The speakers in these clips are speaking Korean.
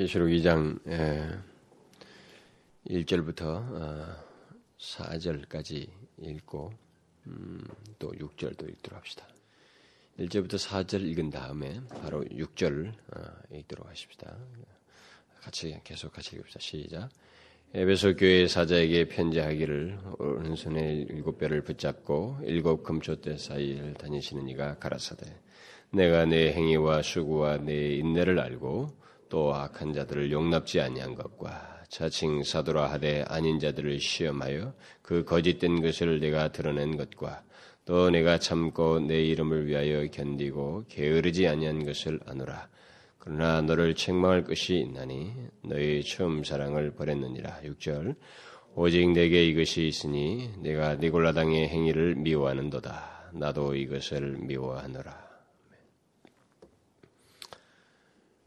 계시록 2장 1절부터 4절까지 어, 읽고 음, 또 6절도 읽도록 합시다. 1절부터 4절 읽은 다음에 바로 6절 어, 읽도록 하십시다. 같이 계속 같이 읽읍시다. 시작. 에베소 교회 사자에게 편지하기를 오른손에 일곱 뼈를 붙잡고 일곱 금초대 사이를 다니시는 이가 가라사대 내가 내 행위와 수고와 내 인내를 알고 또 악한 자들을 용납지 아니한 것과 자칭 사도라 하되 아닌 자들을 시험하여 그 거짓된 것을 내가 드러낸 것과 또 내가 참고 내 이름을 위하여 견디고 게으르지 아니한 것을 아노라. 그러나 너를 책망할 것이 있나니 너의 처음 사랑을 버렸느니라. 6절 오직 내게 이것이 있으니 내가 니골라당의 행위를 미워하는도다. 나도 이것을 미워하노라.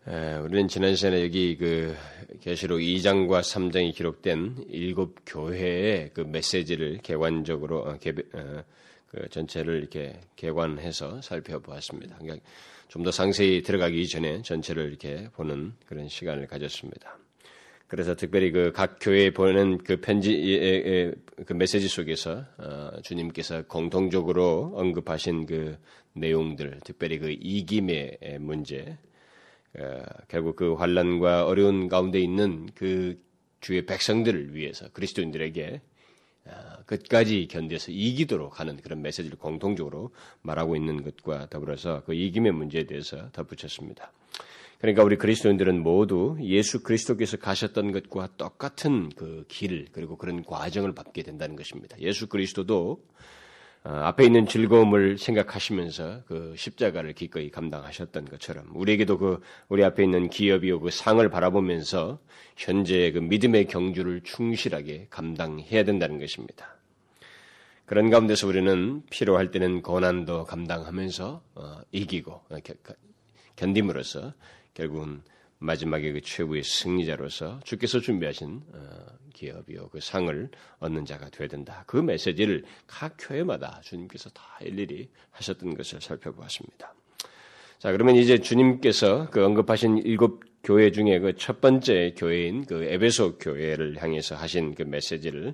에, 우리는 지난 시간에 여기 그 계시록 2장과 3장이 기록된 일곱 교회의 그 메시지를 개관적으로 어, 개, 어, 그 전체를 이렇게 개관해서 살펴보았습니다. 그러니까 좀 더 상세히 들어가기 전에 전체를 이렇게 보는 그런 시간을 가졌습니다. 그래서 특별히 그 각 교회에 보내는 그 편지, 그 메시지 속에서 어, 주님께서 공통적으로 언급하신 그 내용들, 특별히 그 이김의 문제, 어, 결국 그 환란과 어려운 가운데 있는 그 주의 백성들을 위해서 그리스도인들에게 어, 끝까지 견뎌서 이기도록 하는 그런 메시지를 공통적으로 말하고 있는 것과 더불어서 그 이김의 문제에 대해서 덧붙였습니다. 그러니까 우리 그리스도인들은 모두 예수 그리스도께서 가셨던 것과 똑같은 그 길, 그리고 그런 과정을 밟게 된다는 것입니다. 예수 그리스도도 어, 앞에 있는 즐거움을 생각하시면서 그 십자가를 기꺼이 감당하셨던 것처럼 우리에게도 그 우리 앞에 있는 기업이요 그 상을 바라보면서 현재의 그 믿음의 경주를 충실하게 감당해야 된다는 것입니다. 그런 가운데서 우리는 필요할 때는 고난도 감당하면서 어, 이기고 어, 견딤으로써 결국은 마지막에 그 최후의 승리자로서 주께서 준비하신 어, 기업이요 그 상을 얻는 자가 되어야 된다. 그 메시지를 각 교회마다 주님께서 다 일일이 하셨던 것을 살펴보았습니다. 자 그러면 이제 주님께서 그 언급하신 일곱 교회 중에 그 첫 번째 교회인 그 에베소 교회를 향해서 하신 그 메시지를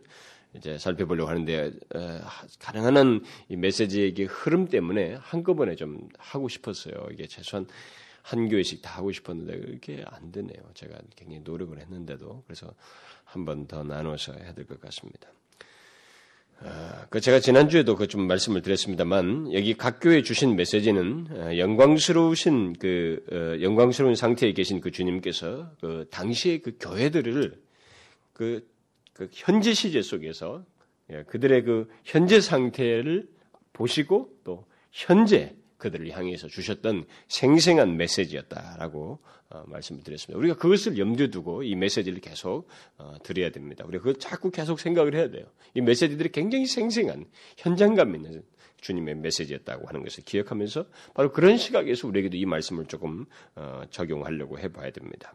이제 살펴보려고 하는데 어, 가능한 한 이 메시지의 흐름 때문에 한꺼번에 좀 하고 싶었어요. 이게 최소한 한 교회씩 다 하고 싶었는데 그렇게 안 되네요. 제가 굉장히 노력을 했는데도 그래서 한 번 더 나눠서 해야 될 것 같습니다. 아, 그 제가 지난주에도 그 좀 말씀을 드렸습니다만 여기 각 교회 주신 메시지는 어, 영광스러우신 그 어, 영광스러운 상태에 계신 그 주님께서 그 당시의 그 교회들을 그, 그 현재 시제 속에서 예, 그들의 그 현재 상태를 보시고 또 현재 그들을 향해서 주셨던 생생한 메시지였다라고 어, 말씀을 드렸습니다. 우리가 그것을 염두에 두고 이 메시지를 계속 어, 드려야 됩니다. 우리가 그걸 자꾸 계속 생각을 해야 돼요. 이 메시지들이 굉장히 생생한 현장감 있는 주님의 메시지였다고 하는 것을 기억하면서 바로 그런 시각에서 우리에게도 이 말씀을 조금 어, 적용하려고 해봐야 됩니다.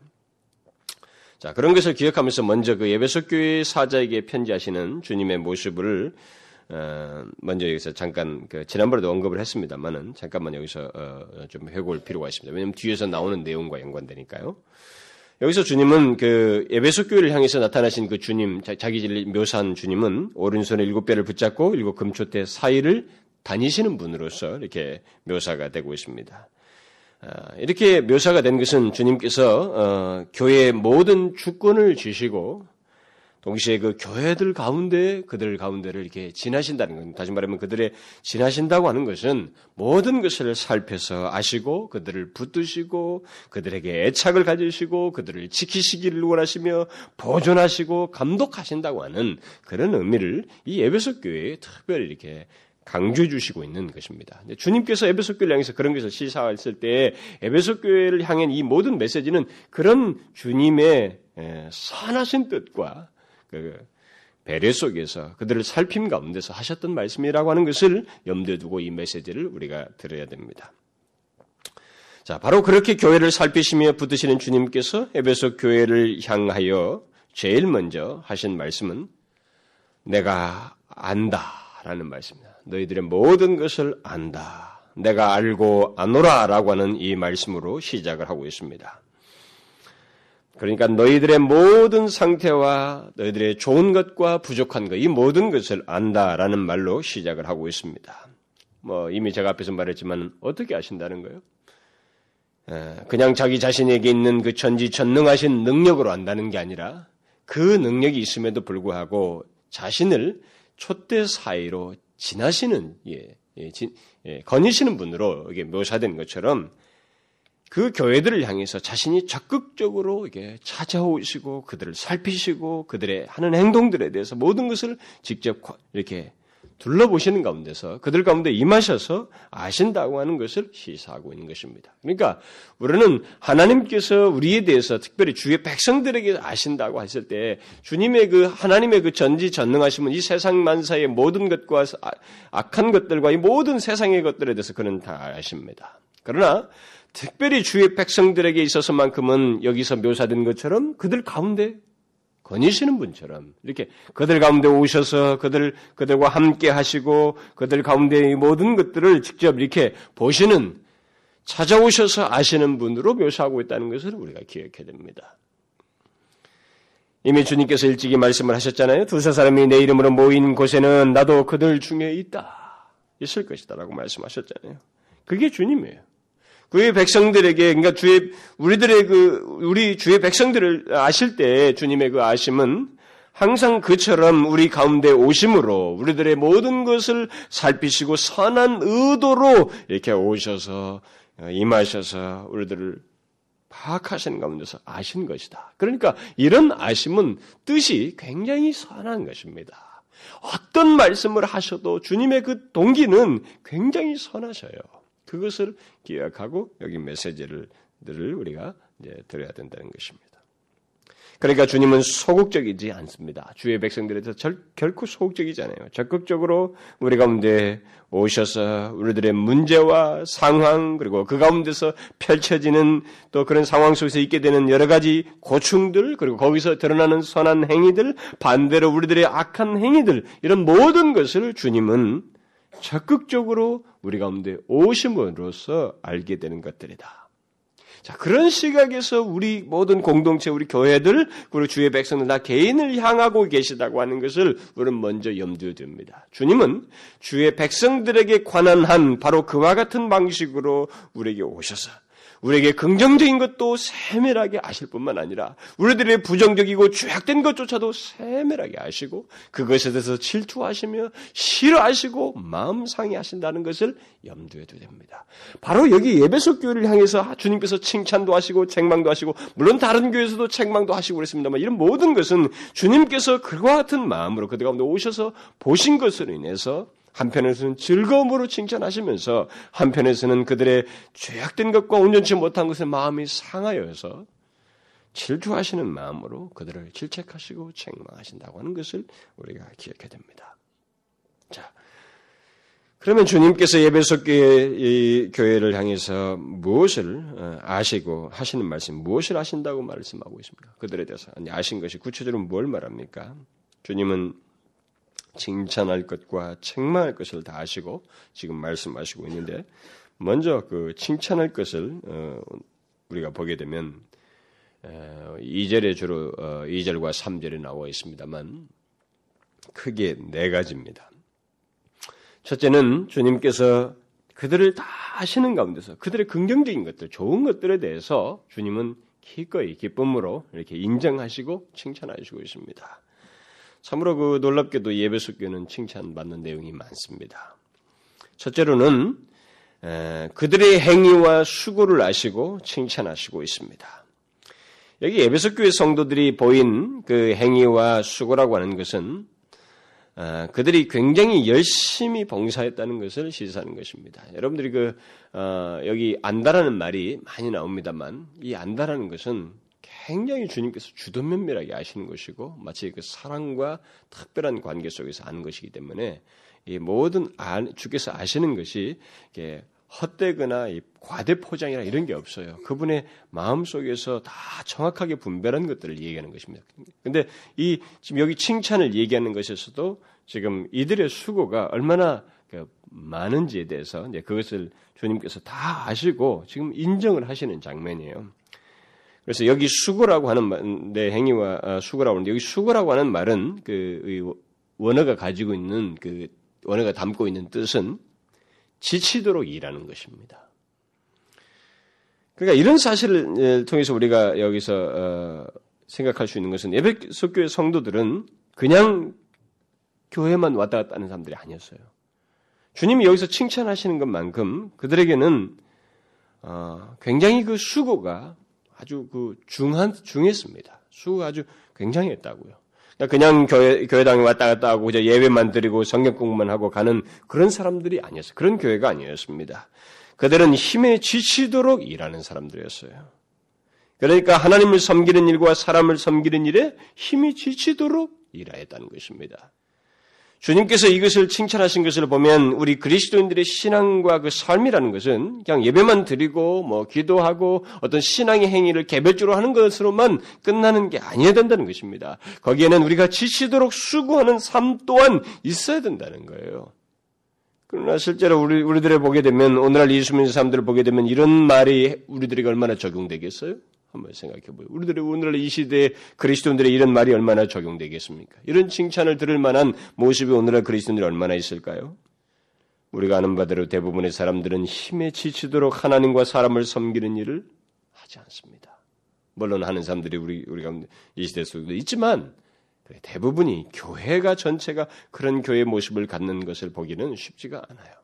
자 그런 것을 기억하면서 먼저 그 예배석 교회 사자에게 편지하시는 주님의 모습을 어, 먼저 여기서 잠깐 그 지난번에도 언급을 했습니다만은 잠깐만 여기서 어, 좀 회고할 필요가 있습니다. 왜냐하면 뒤에서 나오는 내용과 연관되니까요. 여기서 주님은 그 에베소 교회를 향해서 나타나신 그 주님, 자기를 묘사한 주님은 오른손에 일곱 배를 붙잡고 일곱 금초대 사이를 다니시는 분으로서 이렇게 묘사가 되고 있습니다. 어, 이렇게 묘사가 된 것은 주님께서 어, 교회의 모든 주권을 주시고 동시에 그 교회들 가운데 그들 가운데를 이렇게 지나신다는 것. 다시 말하면 그들의 지나신다고 하는 것은 모든 것을 살펴서 아시고 그들을 붙드시고 그들에게 애착을 가지시고 그들을 지키시기를 원하시며 보존하시고 감독하신다고 하는 그런 의미를 이 에베소 교회에 특별히 이렇게 강조해 주시고 있는 것입니다. 주님께서 에베소 교회를 향해서 그런 것을 시사했을 때 에베소 교회를 향한 이 모든 메시지는 그런 주님의 선하신 뜻과 그 배려 속에서 그들을 살핌 가운데서 하셨던 말씀이라고 하는 것을 염두에 두고 이 메시지를 우리가 들어야 됩니다. 자, 바로 그렇게 교회를 살피시며 붙드시는 주님께서 에베소 교회를 향하여 제일 먼저 하신 말씀은 내가 안다라는 말씀입니다. 너희들의 모든 것을 안다. 내가 알고 아노라라고 하는 이 말씀으로 시작을 하고 있습니다. 그러니까 너희들의 모든 상태와 너희들의 좋은 것과 부족한 것, 이 모든 것을 안다라는 말로 시작을 하고 있습니다. 뭐 이미 제가 앞에서 말했지만 어떻게 아신다는 거예요? 그냥 자기 자신에게 있는 그 전지전능하신 능력으로 안다는 게 아니라 그 능력이 있음에도 불구하고 자신을 촛대 사이로 지나시는 예, 예, 지, 예, 거니시는 분으로 이게 묘사된 것처럼 그 교회들을 향해서 자신이 적극적으로 이게 찾아오시고 그들을 살피시고 그들의 하는 행동들에 대해서 모든 것을 직접 이렇게 둘러보시는 가운데서 그들 가운데 임하셔서 아신다고 하는 것을 시사하고 있는 것입니다. 그러니까 우리는 하나님께서 우리에 대해서 특별히 주의 백성들에게 아신다고 했을 때 주님의 그 하나님의 그 전지 전능하심은 이 세상 만사의 모든 것과 아, 악한 것들과 이 모든 세상의 것들에 대해서 그는 다 아십니다. 그러나 특별히 주의 백성들에게 있어서만큼은 여기서 묘사된 것처럼 그들 가운데 거니시는 분처럼 이렇게 그들 가운데 오셔서 그들 그들과 함께 하시고 그들 가운데의 모든 것들을 직접 이렇게 보시는 찾아오셔서 아시는 분으로 묘사하고 있다는 것을 우리가 기억해야 됩니다. 이미 주님께서 일찍이 말씀을 하셨잖아요. 두세 사람이 내 이름으로 모인 곳에는 나도 그들 중에 있다. 있을 것이다라고 말씀하셨잖아요. 그게 주님이에요. 그의 백성들에게 그러니까 주의 우리들의 그 우리 주의 백성들을 아실 때 주님의 그 아심은 항상 그처럼 우리 가운데 오심으로 우리들의 모든 것을 살피시고 선한 의도로 이렇게 오셔서 임하셔서 우리들을 파악하시는 가운데서 아신 것이다. 그러니까 이런 아심은 뜻이 굉장히 선한 것입니다. 어떤 말씀을 하셔도 주님의 그 동기는 굉장히 선하셔요. 그것을 기억하고 여기 메시지를 우리가 이제 들어야 된다는 것입니다. 그러니까 주님은 소극적이지 않습니다. 주의 백성들에 서 결코 소극적이지 않아요. 적극적으로 우리 가운데 오셔서 우리들의 문제와 상황 그리고 그 가운데서 펼쳐지는 또 그런 상황 속에서 있게 되는 여러 가지 고충들 그리고 거기서 드러나는 선한 행위들 반대로 우리들의 악한 행위들 이런 모든 것을 주님은 적극적으로 우리 가운데 오심으로써 알게 되는 것들이다. 자, 그런 시각에서 우리 모든 공동체, 우리 교회들, 그리고 주의 백성들, 나 개인을 향하고 계시다고 하는 것을 우리는 먼저 염두에 둡니다. 주님은 주의 백성들에게 관한 한 바로 그와 같은 방식으로 우리에게 오셔서 우리에게 긍정적인 것도 세밀하게 아실 뿐만 아니라 우리들의 부정적이고 죄악된 것조차도 세밀하게 아시고 그것에 대해서 질투하시며 싫어하시고 마음 상해하신다는 것을 염두에 두야 됩니다. 바로 여기 예배석 교회를 향해서 주님께서 칭찬도 하시고 책망도 하시고 물론 다른 교회에서도 책망도 하시고 그랬습니다만 이런 모든 것은 주님께서 그와 같은 마음으로 그들 가운데 오셔서 보신 것으로 인해서 한편에서는 즐거움으로 칭찬하시면서 한편에서는 그들의 죄악된 것과 온전치 못한 것에 마음이 상하여서 질투하시는 마음으로 그들을 질책하시고 책망하신다고 하는 것을 우리가 기억해야 됩니다. 자, 그러면 주님께서 예배석 교회, 교회를 향해서 무엇을 어, 아시고 하시는 말씀, 무엇을 아신다고 말씀하고 있습니까? 그들에 대해서 아신 것이 구체적으로 뭘 말합니까? 주님은 칭찬할 것과 책망할 것을 다 아시고 지금 말씀하시고 있는데 먼저 그 칭찬할 것을 어, 우리가 보게 되면 2절에 주로 2절과 어, 3절에 나와 있습니다만 크게 네 가지입니다. 첫째는 주님께서 그들을 다 아시는 가운데서 그들의 긍정적인 것들, 좋은 것들에 대해서 주님은 기꺼이 기쁨으로 이렇게 인정하시고 칭찬하시고 있습니다. 참으로 그 놀랍게도 예배 속교는 칭찬받는 내용이 많습니다. 첫째로는 그들의 행위와 수고를 아시고 칭찬하시고 있습니다. 여기 예배석 교회 성도들이 보인 그 행위와 수고라고 하는 것은 아, 그들이 굉장히 열심히 봉사했다는 것을 시사하는 것입니다. 여러분들이 그 어, 여기 안다라는 말이 많이 나옵니다만 이 안다라는 것은 굉장히 주님께서 주도 면밀하게 아시는 것이고 마치 그 사랑과 특별한 관계 속에서 아는 것이기 때문에 이 모든 주께서 아시는 것이 헛되거나 과대 포장이나 이런 게 없어요. 그분의 마음 속에서 다 정확하게 분별한 것들을 얘기하는 것입니다. 근데 이 지금 여기 칭찬을 얘기하는 것에서도 지금 이들의 수고가 얼마나 그 많은지에 대해서 그것을 주님께서 다 아시고 지금 인정을 하시는 장면이에요. 그래서 여기 수고라고 하는 내 행위와 아, 수고라고 하는데 여기 수고라고 하는 말은 그 원어가 가지고 있는 그 원어가 담고 있는 뜻은 지치도록 일하는 것입니다. 그러니까 이런 사실을 예, 통해서 우리가 여기서 어, 생각할 수 있는 것은 예배소 교회 성도들은 그냥 교회만 왔다 갔다 하는 사람들이 아니었어요. 주님이 여기서 칭찬하시는 것만큼 그들에게는 어, 굉장히 그 수고가 아주 그 중한 중했습니다. 수고가 아주 굉장했다고요. 그러니까 그냥 교회 교회당에 왔다 갔다 하고 이제 예배만 드리고 성경 공부만 하고 가는 그런 사람들이 아니었어요. 그런 교회가 아니었습니다. 그들은 힘에 지치도록 일하는 사람들이었어요. 그러니까 하나님을 섬기는 일과 사람을 섬기는 일에 힘이 지치도록 일하였다는 것입니다. 주님께서 이것을 칭찬하신 것을 보면 우리 그리스도인들의 신앙과 그 삶이라는 것은 그냥 예배만 드리고 뭐 기도하고 어떤 신앙의 행위를 개별적으로 하는 것으로만 끝나는 게 아니어야 된다는 것입니다. 거기에는 우리가 지치도록 수고하는 삶 또한 있어야 된다는 거예요. 그러나 실제로 우리, 우리들을 보게 되면 오늘날 예수 믿는 사람들을 보게 되면 이런 말이 우리들에게 얼마나 적용되겠어요? 한번 생각해 보요. 우리들의 오늘날 이 시대에 그리스도인들의 이런 말이 얼마나 적용되겠습니까? 이런 칭찬을 들을 만한 모습이 오늘날 그리스도인들이 얼마나 있을까요? 우리가 아는 바대로 대부분의 사람들은 힘에 지치도록 하나님과 사람을 섬기는 일을 하지 않습니다. 물론 하는 사람들이 우리 우리 가운데 이 시대 속에도 있지만 대부분이 교회가 전체가 그런 교회 모습을 갖는 것을 보기는 쉽지가 않아요.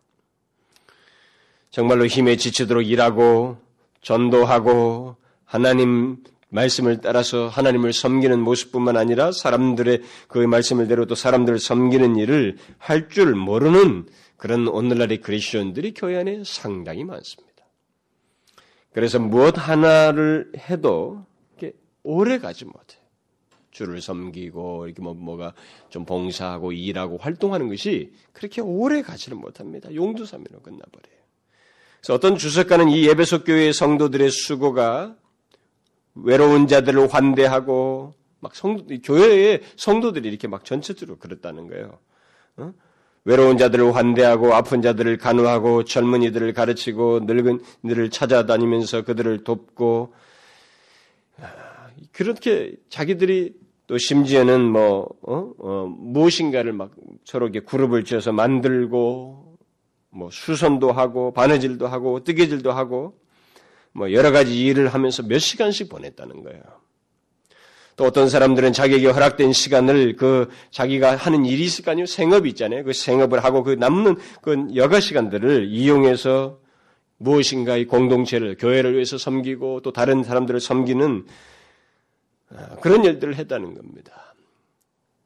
정말로 힘에 지치도록 일하고 전도하고 하나님 말씀을 따라서 하나님을 섬기는 모습뿐만 아니라 사람들의 그 말씀을 대로 또 사람들을 섬기는 일을 할 줄 모르는 그런 오늘날의 그리스도인들이 교회 안에 상당히 많습니다. 그래서 무엇 하나를 해도 오래 가지 못해. 주를 섬기고 이렇게 뭐 뭐가 좀 봉사하고 일하고 활동하는 것이 그렇게 오래 가지는 못합니다. 용두삼이로 끝나버려요. 그래서 어떤 주석가는 이 예배소 교회의 성도들의 수고가 외로운 자들을 환대하고 막 성, 교회의 성도들이 이렇게 막 전체적으로 그렇다는 거예요. 어? 외로운 자들을 환대하고 아픈 자들을 간호하고 젊은이들을 가르치고 늙은 이들을 찾아다니면서 그들을 돕고 아, 그렇게 자기들이 또 심지어는 뭐 어? 어, 무엇인가를 막 서로 이렇게 그룹을 지어서 만들고 뭐 수선도 하고 바느질도 하고 뜨개질도 하고 뭐 여러 가지 일을 하면서 몇 시간씩 보냈다는 거예요. 또 어떤 사람들은 자기에게 허락된 시간을 그 자기가 하는 일이 있을 거 아니에요? 생업이 있잖아요. 그 생업을 하고 그 남는 그 여가 시간들을 이용해서 무엇인가 이 공동체를 교회를 위해서 섬기고 또 다른 사람들을 섬기는 아, 그런 일들을 했다는 겁니다.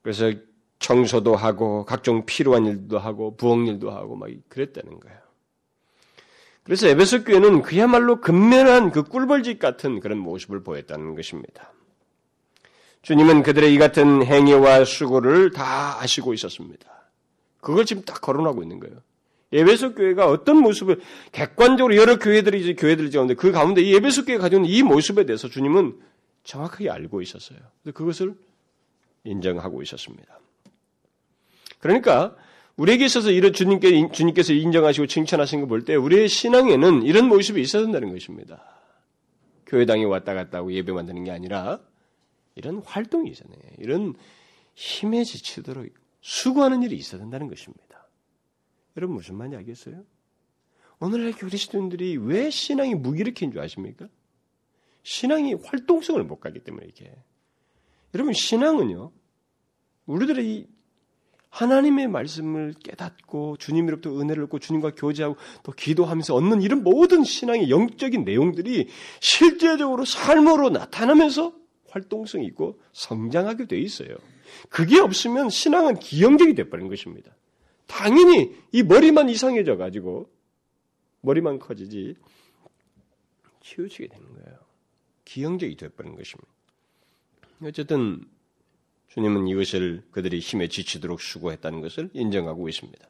그래서 청소도 하고 각종 필요한 일도 하고 부엌 일도 하고 막 그랬다는 거예요. 그래서 에베소 교회는 그야말로 근면한 그 꿀벌집 같은 그런 모습을 보였다는 것입니다. 주님은 그들의 이 같은 행위와 수고를 다 아시고 있었습니다. 그걸 지금 딱 거론하고 있는 거예요. 예배소 교회가 어떤 모습을 객관적으로 여러 교회들이 이제 교회들이 있는데 그 가운데 이 예배소 교회가 가지고 있는 이 모습에 대해서 주님은 정확하게 알고 있었어요. 그것을 인정하고 있었습니다. 그러니까 우리에게 있어서 이런 주님께, 주님께서 인정하시고 칭찬하신 거볼때 우리의 신앙에는 이런 모습이 있어야 된다는 것입니다. 교회당에 왔다 갔다 하고 예배 만 드는 게 아니라 이런 활동이 있잖아요. 이런 힘에 지치도록 수고하는 일이 있어야 된다는 것입니다. 여러분 무슨 말인지 알겠어요? 오늘날 그리스도인들이 왜 신앙이 무기력해인 줄 아십니까? 신앙이 활동성을 못 가기 때문에 이게. 여러분 신앙은요. 우리들의 하나님의 말씀을 깨닫고 주님으로부터 은혜를 얻고 주님과 교제하고 또 기도하면서 얻는 이런 모든 신앙의 영적인 내용들이 실제적으로 삶으로 나타나면서 활동성이 있고 성장하게 돼 있어요. 그게 없으면 신앙은 기형적이 돼버린 것입니다. 당연히 이 머리만 이상해져 가지고 머리만 커지지 치우치게 되는 거예요. 기형적이 돼버린 것입니다. 어쨌든 주님은 이것을 그들이 힘에 지치도록 수고했다는 것을 인정하고 있습니다.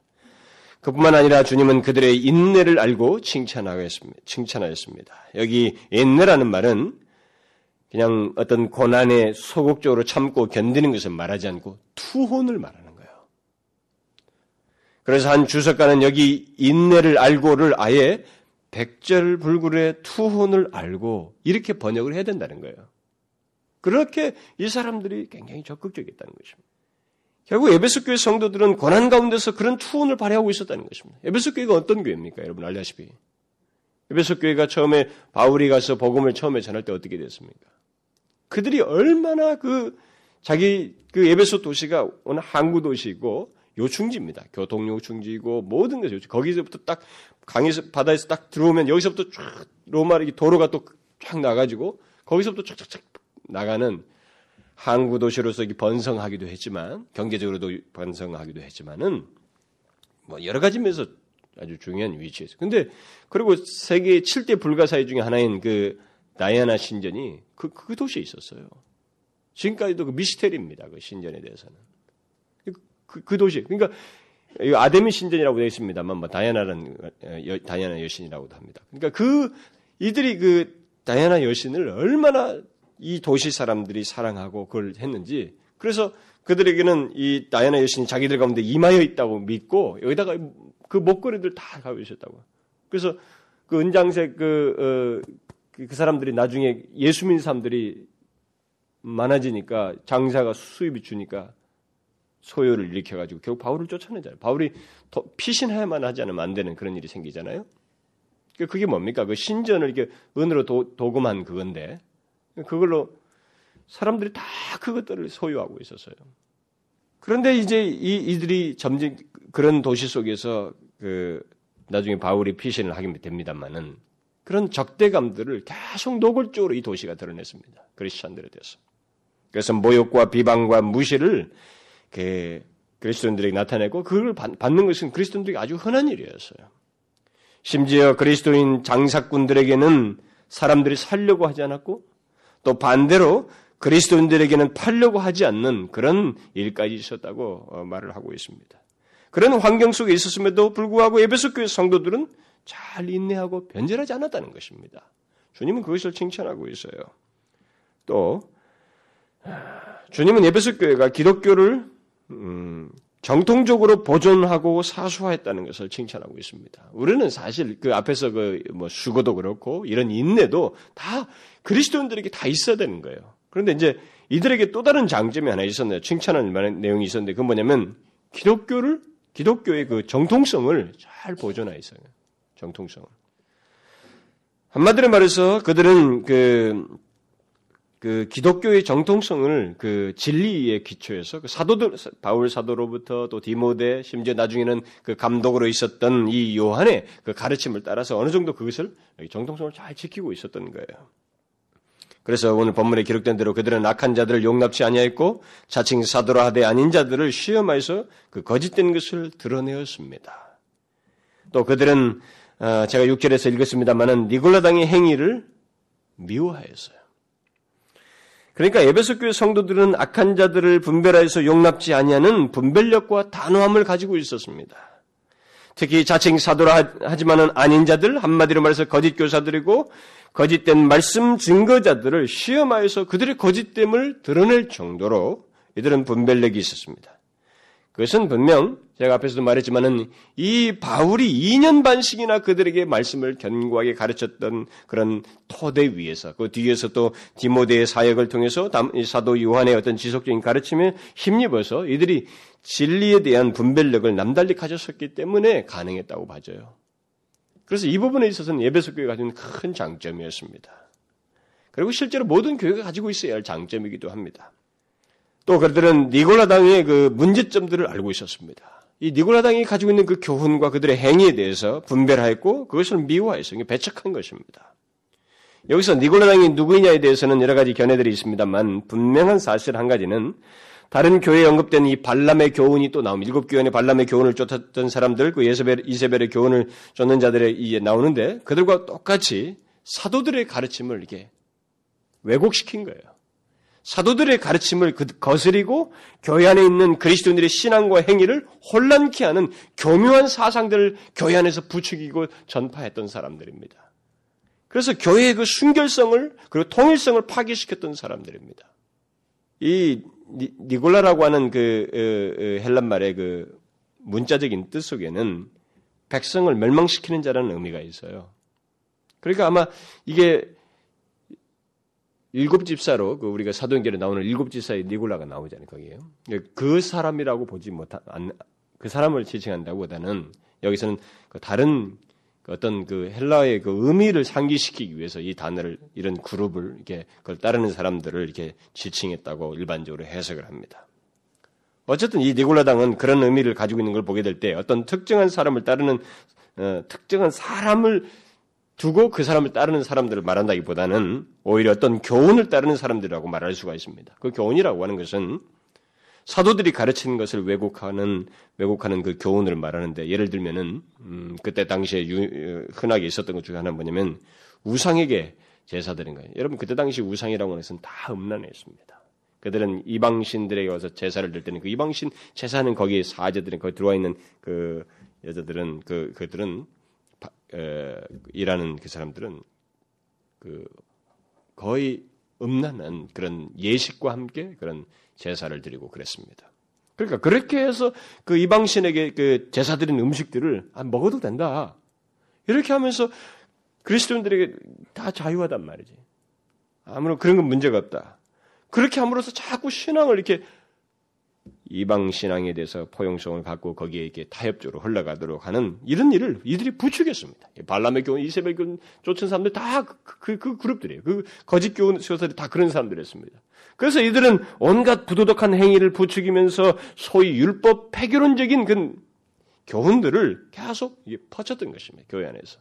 그뿐만 아니라 주님은 그들의 인내를 알고 칭찬하였습니다. 여기 인내라는 말은 그냥 어떤 고난에 소극적으로 참고 견디는 것을 말하지 않고 투혼을 말하는 거예요. 그래서 한 주석가는 여기 인내를 알고를 아예 백절불굴의 투혼을 알고 이렇게 번역을 해야 된다는 거예요. 그렇게 이 사람들이 굉장히 적극적이었다는 것입니다. 결국 에베소 교회 성도들은 고난 가운데서 그런 투혼을 발휘하고 있었다는 것입니다. 에베소 교회가 어떤 교회입니까? 여러분 알다시피 에베소 교회가 처음에 바울이 가서 복음을 처음에 전할 때 어떻게 됐습니까? 그들이 얼마나 그 자기 그 에베소 도시가 오늘 항구 도시고 요충지입니다. 교통 요충지고 모든 것이 요충. 거기서부터 딱 강에서 바다에서 딱 들어오면 여기서부터 쫙 로마 도로가 또 쫙 나가지고 거기서부터 쫙쫙쫙 나가는 항구 도시로서 번성하기도 했지만 경제적으로도 번성하기도 했지만은 뭐 여러 가지 면에서 아주 중요한 위치에서. 근데 그리고 세계 7대 불가사의 중에 하나인 그 다이아나 신전이 그, 그 도시에 있었어요. 지금까지도 그 미스테리입니다. 그 신전에 대해서는. 그, 그 도시. 그러니까 아데미 신전이라고 되어 있습니다만 뭐 다이아나라는 여, 다이아나 여신이라고도 합니다. 그러니까 그 이들이 그 다이아나 여신을 얼마나 이 도시 사람들이 사랑하고 그걸 했는지 그래서 그들에게는 이 다이아나 여신이 자기들 가운데 임하여 있다고 믿고 여기다가 그 목걸이들 다 가고 있었다고. 그래서 그 은장색 그, 어, 그, 그 사람들이 나중에 예수 믿는 사람들이 많아지니까 장사가 수입이 주니까 소요를 일으켜가지고 결국 바울을 쫓아내잖아요. 바울이 피신해야만 하지 않으면 안 되는 그런 일이 생기잖아요. 그게 뭡니까? 그 신전을 이렇게 은으로 도, 도금한 그건데 그걸로 사람들이 다 그것들을 소유하고 있었어요. 그런데 이제 이, 이들이 점점 그런 도시 속에서 그 나중에 바울이 피신을 하게 됩니다만은 그런 적대감들을 계속 노골적으로 이 도시가 드러냈습니다. 그리스천들에 대해서. 그래서 모욕과 비방과 무시를 그 그리스도인들에게 나타내고 그걸 받는 것은 그리스도인들에게 아주 흔한 일이었어요. 심지어 그리스도인 장사꾼들에게는 사람들이 살려고 하지 않았고 또 반대로 그리스도인들에게는 팔려고 하지 않는 그런 일까지 있었다고 어, 말을 하고 있습니다. 그런 환경 속에 있었음에도 불구하고 에베소 교회 성도들은 잘 인내하고 변절하지 않았다는 것입니다. 주님은 그것을 칭찬하고 있어요. 또 주님은 에베소 교회가 기독교를 음, 정통적으로 보존하고 사수화했다는 것을 칭찬하고 있습니다. 우리는 사실 그 앞에서 그 뭐 수고도 그렇고 이런 인내도 다 그리스도인들에게 다 있어야 되는 거예요. 그런데 이제 이들에게 또 다른 장점이 하나 있었네요. 칭찬하는 만한 내용이 있었는데 그건 뭐냐면 기독교를 기독교의 그 정통성을 잘 보존하여 있어요. 정통성을. 한마디로 말해서 그들은 그 그 기독교의 정통성을 그 진리의 기초에서 그 사도들 바울 사도로부터 또 디모데 심지어 나중에는 그 감독으로 있었던 이 요한의 그 가르침을 따라서 어느 정도 그것을 정통성을 잘 지키고 있었던 거예요. 그래서 오늘 본문에 기록된 대로 그들은 악한 자들을 용납치 아니하였고 자칭 사도라 하되 아닌 자들을 시험하여서 그 거짓된 것을 드러내었습니다. 또 그들은 어, 제가 6절에서 읽었습니다만은 니골라당의 행위를 미워하였어요. 그러니까 에베소 교회 성도들은 악한 자들을 분별하여서 용납지 아니하는 분별력과 단호함을 가지고 있었습니다. 특히 자칭 사도라 하지만은 아닌 자들 한마디로 말해서 거짓 교사들이고 거짓된 말씀 증거자들을 시험하여서 그들의 거짓됨을 드러낼 정도로 이들은 분별력이 있었습니다. 그것은 분명 제가 앞에서도 말했지만은 이 바울이 2년 반씩이나 그들에게 말씀을 견고하게 가르쳤던 그런 토대 위에서 그 뒤에서 또 디모데의 사역을 통해서 사도 요한의 어떤 지속적인 가르침에 힘입어서 이들이 진리에 대한 분별력을 남달리 가졌었기 때문에 가능했다고 봐져요. 그래서 이 부분에 있어서는 예배소 교회가 가진 큰 장점이었습니다. 그리고 실제로 모든 교회가 가지고 있어야 할 장점이기도 합니다. 또 그들은 니골라당의 그 문제점들을 알고 있었습니다. 이 니골라당이 가지고 있는 그 교훈과 그들의 행위에 대해서 분별하였고 그것을 미워해서 배척한 것입니다. 여기서 니골라당이 누구이냐에 대해서는 여러 가지 견해들이 있습니다만 분명한 사실 한 가지는 다른 교회에 언급된 이 발람의 교훈이 또 나옵니다. 일곱 교회의 발람의 교훈을 쫓았던 사람들, 그 예세벨, 이세벨의 교훈을 쫓는 자들의 이에 나오는데 그들과 똑같이 사도들의 가르침을 이게 왜곡시킨 거예요. 사도들의 가르침을 그, 거스리고 교회 안에 있는 그리스도인들의 신앙과 행위를 혼란케 하는 교묘한 사상들을 교회 안에서 부추기고 전파했던 사람들입니다. 그래서 교회의 그 순결성을 그리고 통일성을 파괴시켰던 사람들입니다. 이 니골라라고 하는 그 어, 어, 헬란 말의 그 문자적인 뜻 속에는 백성을 멸망시키는 자라는 의미가 있어요. 그러니까 아마 이게 일곱 집사로 그 우리가 사도행전에 나오는 일곱 집사의 니골라가 나오잖아요 거기에요. 그 사람이라고 보지 못한 그 사람을 지칭한다보다는 여기서는 그 다른 그 어떤 그 헬라의 그 의미를 상기시키기 위해서 이 단어를 이런 그룹을 이렇게 그걸 따르는 사람들을 이렇게 지칭했다고 일반적으로 해석을 합니다. 어쨌든 이 니골라당은 그런 의미를 가지고 있는 걸 보게 될 때 어떤 특정한 사람을 따르는 어, 특정한 사람을 두고 그 사람을 따르는 사람들을 말한다기보다는 오히려 어떤 교훈을 따르는 사람들이라고 말할 수가 있습니다. 그 교훈이라고 하는 것은 사도들이 가르치는 것을 왜곡하는 왜곡하는 그 교훈을 말하는데 예를 들면은 음, 그때 당시에 유, 흔하게 있었던 것 중에 하나는 뭐냐면 우상에게 제사 드린 거예요. 여러분 그때 당시 우상이라고 하는 것은 다 음란했습니다. 그들은 이방신들에게 와서 제사를 드릴 때는 그 이방신 제사는 거기 사제들은 거기 들어와 있는 그 여자들은 그 그들은 에, 일하는 그 사람들은 그 거의 음란한 그런 예식과 함께 그런 제사를 드리고 그랬습니다. 그러니까 그렇게 해서 그 이방신에게 그 제사 드린 음식들을 아, 먹어도 된다. 이렇게 하면서 그리스도인들에게 다 자유하단 말이지. 아무런 그런 건 문제가 없다. 그렇게 함으로써 자꾸 신앙을 이렇게 이방 신앙에 대해서 포용성을 갖고 거기에 이렇게 타협적으로 흘러가도록 하는 이런 일을 이들이 부추겼습니다. 발람의 교훈, 이세벨 교훈 쫓은 사람들 다그 그, 그 그룹들이에요. 그 거짓 교훈 수요들이 다 그런 사람들이었습니다. 그래서 이들은 온갖 부도덕한 행위를 부추기면서 소위 율법 폐교론적인 그 교훈들을 계속 퍼쳤던 것입니다. 교회 안에서.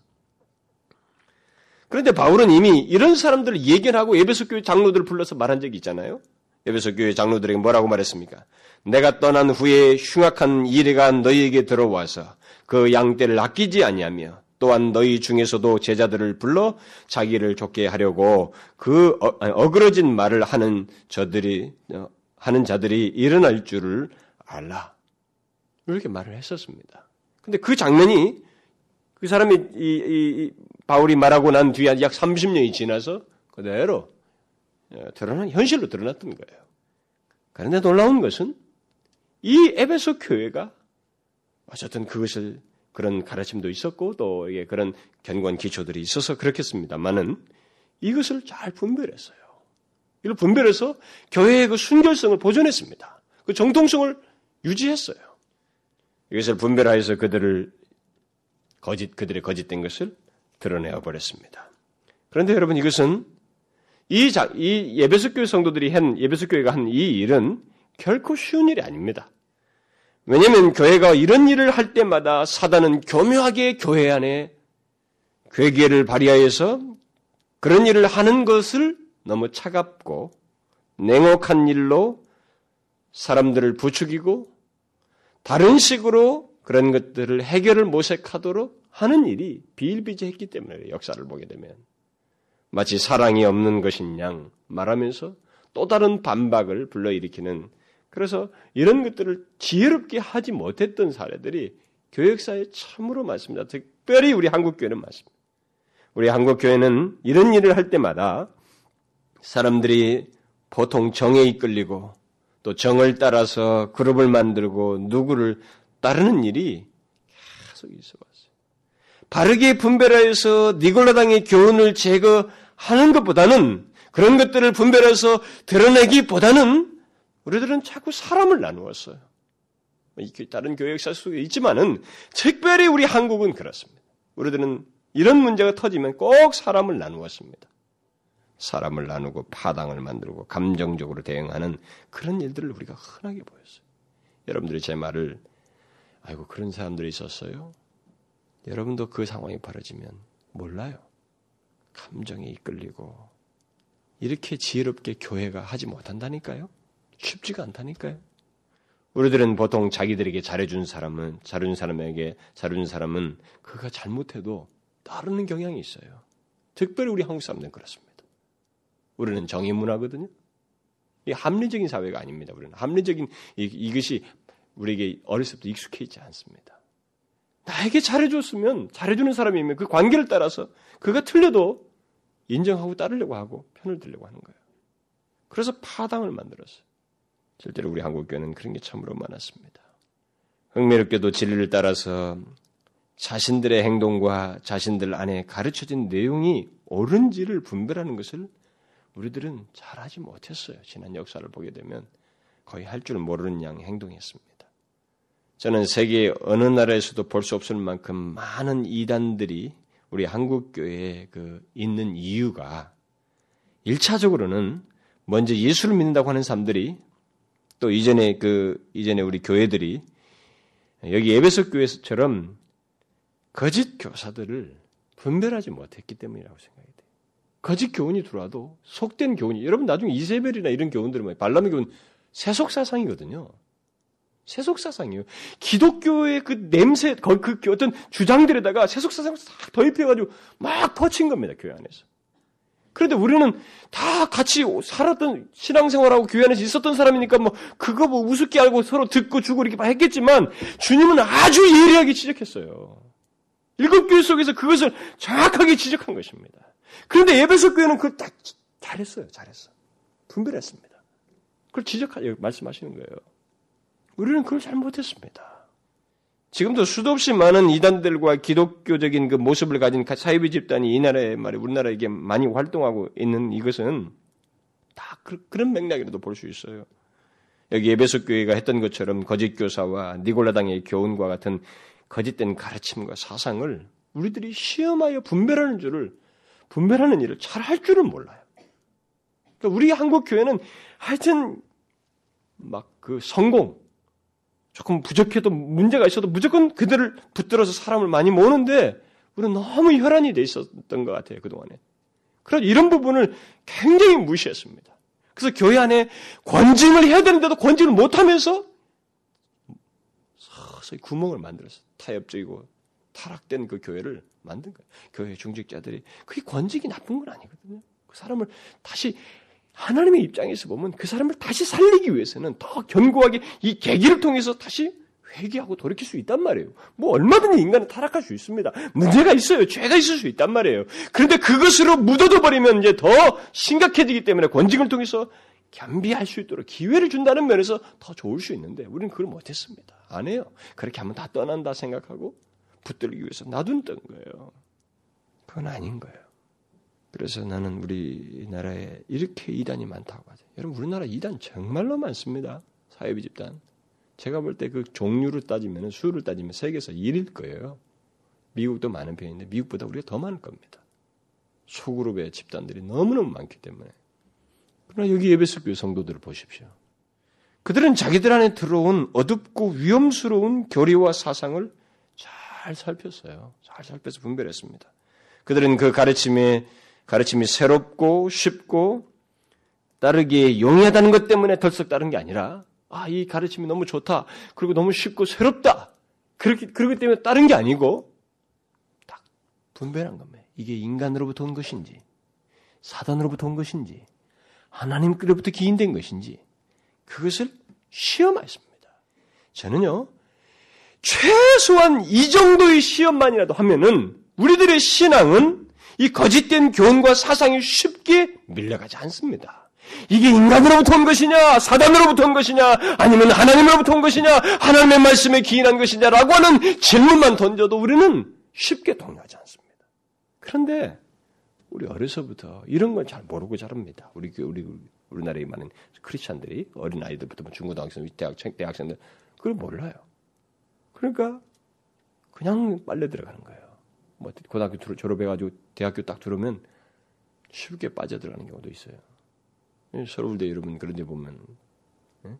그런데 바울은 이미 이런 사람들을 예견하고 에베소 교회 장로들을 불러서 말한 적이 있잖아요. 에베소 교회 장로들에게 뭐라고 말했습니까? 내가 떠난 후에 흉악한 이래가 너희에게 들어와서 그 양떼를 아끼지 아니하며 또한 너희 중에서도 제자들을 불러 자기를 좋게 하려고 그 어, 어그러진 말을 하는 저들이 어, 하는 자들이 일어날 줄을 알라. 이렇게 말을 했었습니다. 근데 그 장면이 그 사람이 이, 이, 이 바울이 말하고 난 뒤에 약 30년이 지나서 그대로 어, 드러난 현실로 드러났던 거예요. 그런데 놀라운 것은 이 에베소 교회가 어쨌든 그것을 그런 가르침도 있었고 또 이게 그런 견고한 기초들이 있어서 그렇겠습니다만은 이것을 잘 분별했어요. 이걸 분별해서 교회의 그 순결성을 보존했습니다. 그 정통성을 유지했어요. 이것을 분별하여서 그들을 거짓 그들의 거짓된 것을 드러내어 버렸습니다. 그런데 여러분 이것은 이, 자, 이 예배석 교회 성도들이 한 예배석 교회가 한 이 일은 결코 쉬운 일이 아닙니다. 왜냐하면 교회가 이런 일을 할 때마다 사단은 교묘하게 교회 안에 괴계를 발휘하여서 그런 일을 하는 것을 너무 차갑고 냉혹한 일로 사람들을 부추기고 다른 식으로 그런 것들을 해결을 모색하도록 하는 일이 비일비재했기 때문에 역사를 보게 되면 마치 사랑이 없는 것인 양 말하면서 또 다른 반박을 불러일으키는 그래서 이런 것들을 지혜롭게 하지 못했던 사례들이 교역사에 참으로 많습니다. 특별히 우리 한국 교회는 많습니다. 우리 한국 교회는 이런 일을 할 때마다 사람들이 보통 정에 이끌리고 또 정을 따라서 그룹을 만들고 누구를 따르는 일이 계속 있어 왔어요. 바르게 분별하여서 니골라당의 교훈을 제거 하는 것보다는 그런 것들을 분별해서 드러내기보다는 우리들은 자꾸 사람을 나누었어요. 다른 교회 역사 속에 있지만은 특별히 우리 한국은 그렇습니다. 우리들은 이런 문제가 터지면 꼭 사람을 나누었습니다. 사람을 나누고 파당을 만들고 감정적으로 대응하는 그런 일들을 우리가 흔하게 보였어요. 여러분들이 제 말을 아이고 그런 사람들이 있었어요. 여러분도 그 상황이 벌어지면 몰라요. 감정에 이끌리고 이렇게 지혜롭게 교회가 하지 못한다니까요. 쉽지가 않다니까요. 우리들은 보통 자기들에게 잘해준 사람은 잘해준 사람에게 잘해준 사람은 그가 잘못해도 따르는 경향이 있어요. 특별히 우리 한국 사람들은 그렇습니다. 우리는 정의 문화거든요. 이 합리적인 사회가 아닙니다. 우리는 합리적인 이, 것이 우리에게 어렸을 때 익숙해 있지 않습니다. 나에게 잘해줬으면 잘해주는 사람이면 그 관계를 따라서 그가 틀려도 인정하고 따르려고 하고 편을 들려고 하는 거예요. 그래서 파당을 만들었어요. 실제로 우리 한국 교회는 그런 게 참으로 많았습니다. 흥미롭게도 진리를 따라서 자신들의 행동과 자신들 안에 가르쳐진 내용이 옳은지를 분별하는 것을 우리들은 잘하지 못했어요. 지난 역사를 보게 되면 거의 할 줄 모르는 양 행동했습니다. 저는 세계 어느 나라에서도 볼 수 없을 만큼 많은 이단들이 우리 한국 교회에 그 있는 이유가 1차적으로는 먼저 예수를 믿는다고 하는 사람들이 또 이전에 그 이전에 우리 교회들이 여기 예배석 교회처럼 거짓 교사들을 분별하지 못했기 때문이라고 생각이 돼요. 거짓 교훈이 들어와도 속된 교훈이 여러분 나중에 이세벨이나 이런 교훈들은 뭐 발람의 교훈 세속 사상이거든요. 세속 사상이에요. 기독교의 그 냄새, 그, 그 어떤 주장들에다가 세속 사상을 싹 도입해가지고 막 퍼친 겁니다 교회 안에서. 그런데 우리는 다 같이 살았던 신앙생활하고 교회 안에서 있었던 사람이니까 뭐 그거 뭐 우습게 알고 서로 듣고 주고 이렇게 막 했겠지만 주님은 아주 예리하게 지적했어요. 일곱 교회 속에서 그것을 정확하게 지적한 것입니다. 그런데 예배석 교회는 그걸 딱 잘했어요. 잘했어. 분별했습니다. 그걸 지적하, 말씀하시는 거예요. 우리는 그걸 잘 못했습니다. 지금도 수도 없이 많은 이단들과 기독교적인 그 모습을 가진 사이비 집단이 이 나라에 말이 우리나라에게 많이 활동하고 있는 이것은 다 그, 런 맥락이라도 볼 수 있어요. 여기 예배석 교회가 했던 것처럼 거짓 교사와 니골라당의 교훈과 같은 거짓된 가르침과 사상을 우리들이 시험하여 분별하는 줄을 분별하는 일을 잘 할 줄은 몰라요. 그러니까 우리 한국 교회는 하여튼 막 그 성공 조금 부족해도 문제가 있어도 무조건 그들을 붙들어서 사람을 많이 모으는데 우리는 너무 혈안이 돼 있었던 것 같아요 그동안에. 그런 이런 부분을 굉장히 무시했습니다. 그래서 교회 안에 권징을 해야 되는데도 권징을 못하면서 서서히 구멍을 만들어서 타협적이고 타락된 그 교회를 만든 거예요. 교회 중직자들이 그게 권직이 나쁜 건 아니거든요. 그 사람을 다시 하나님의 입장에서 보면 그 사람을 다시 살리기 위해서는 더 견고하게 이 계기를 통해서 다시 회개하고 돌이킬 수 있단 말이에요. 뭐 얼마든지 인간은 타락할 수 있습니다. 문제가 있어요. 죄가 있을 수 있단 말이에요. 그런데 그것으로 묻어둬 버리면 이제 더 심각해지기 때문에 권징을 통해서 겸비할 수 있도록 기회를 준다는 면에서 더 좋을 수 있는데 우리는 그걸 못했습니다. 안 해요. 그렇게 하면 다 떠난다 생각하고 붙들기 위해서 놔둔던 거예요. 그건 아닌 거예요. 그래서 나는 우리나라에 이렇게 이단이 많다고 하죠. 여러분 우리나라 이단 정말로 많습니다. 사회비 집단. 제가 볼 때 그 종류를 따지면 수를 따지면 세계에서 1일 거예요. 미국도 많은 편인데 미국보다 우리가 더 많을 겁니다. 소그룹의 집단들이 너무너무 많기 때문에. 그러나 여기 예배석 교회 성도들을 보십시오. 그들은 자기들 안에 들어온 어둡고 위험스러운 교리와 사상을 잘 살폈어요. 잘 살펴서 분별했습니다. 그들은 그 가르침에 가르침이 새롭고 쉽고 따르기에 용이하다는 것 때문에 덜썩 따른 게 아니라 아, 이 가르침이 너무 좋다. 그리고 너무 쉽고 새롭다. 그렇기, 그렇기 때문에 따른 게 아니고 딱 분별한 겁니다. 이게 인간으로부터 온 것인지 사단으로부터 온 것인지 하나님께로부터 기인된 것인지 그것을 시험하였습니다. 저는요, 최소한 이 정도의 시험만이라도 하면은 우리들의 신앙은 이 거짓된 교훈과 사상이 쉽게 밀려가지 않습니다. 이게 인간으로부터 온 것이냐, 사단으로부터 온 것이냐, 아니면 하나님으로부터 온 것이냐, 하나님의 말씀에 기인한 것이냐라고 하는 질문만 던져도 우리는 쉽게 동요하지 않습니다. 그런데 우리 어려서부터 이런 걸 잘 모르고 자랍니다. 우리 우리 우리나라에 많은 크리스찬들이 어린 아이들부터 뭐 중고등학생, 대학생, 대학생들 그걸 몰라요. 그러니까 그냥 빨려 들어가는 거예요. 뭐 고등학교 졸업해가지고 대학교 딱 들어오면 쉽게 빠져들어가는 경우도 있어요. 서울대 여러분 그런 데 보면 예?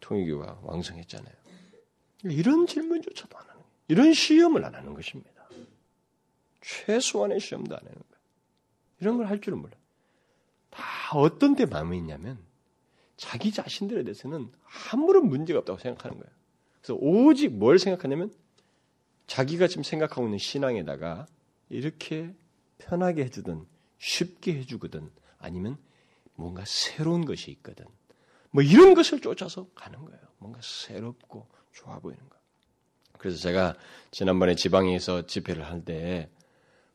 통일교가 왕성했잖아요. 이런 질문조차도 안 하는 이런 시험을 안 하는 것입니다. 최소한의 시험도 안 하는 거예요. 이런 걸 할 줄은 몰라. 다 어떤 데 마음이 있냐면 자기 자신들에 대해서는 아무런 문제가 없다고 생각하는 거예요. 그래서 오직 뭘 생각하냐면 자기가 지금 생각하고 있는 신앙에다가 이렇게 편하게 해주든 쉽게 해주거든 아니면 뭔가 새로운 것이 있거든 뭐 이런 것을 쫓아서 가는 거예요. 뭔가 새롭고 좋아 보이는 거. 그래서 제가 지난번에 지방에서 집회를 할 때이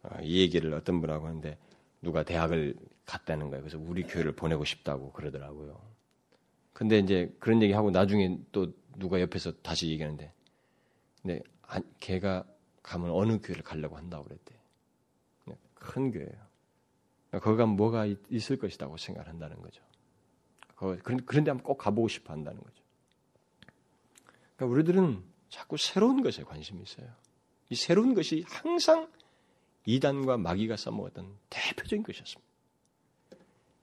어, 얘기를 어떤 분하고 하는데 누가 대학을 갔다는 거예요. 그래서 우리 교회를 보내고 싶다고 그러더라고요. 근데 이제 그런 얘기하고 나중에 또 누가 옆에서 다시 얘기하는데 근데 걔가 가면 어느 교회를 가려고 한다고 그랬대. 큰 교회예요. 거기 가면 뭐가 있을 것이라고 생각한다는 거죠. 그런데 한번 꼭 가보고 싶어 한다는 거죠. 그러니까 우리들은 자꾸 새로운 것에 관심이 있어요. 이 새로운 것이 항상 이단과 마귀가 써먹었던 대표적인 것이었습니다.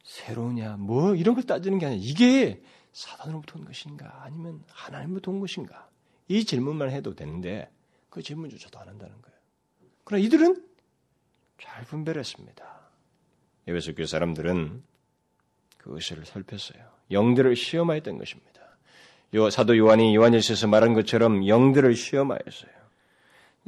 새로우냐, 뭐 이런 걸 따지는 게 아니라 이게 사단으로부터 온 것인가, 아니면 하나님으로부터 온 것인가 이 질문만 해도 되는데 그 질문조차도 안 한다는 거예요. 그러나 이들은 잘 분별했습니다. 에베소 교 사람들은 그것을 살폈어요. 영들을 시험하였던 것입니다. 사도 요한이 요한일서에서 말한 것처럼 영들을 시험하였어요.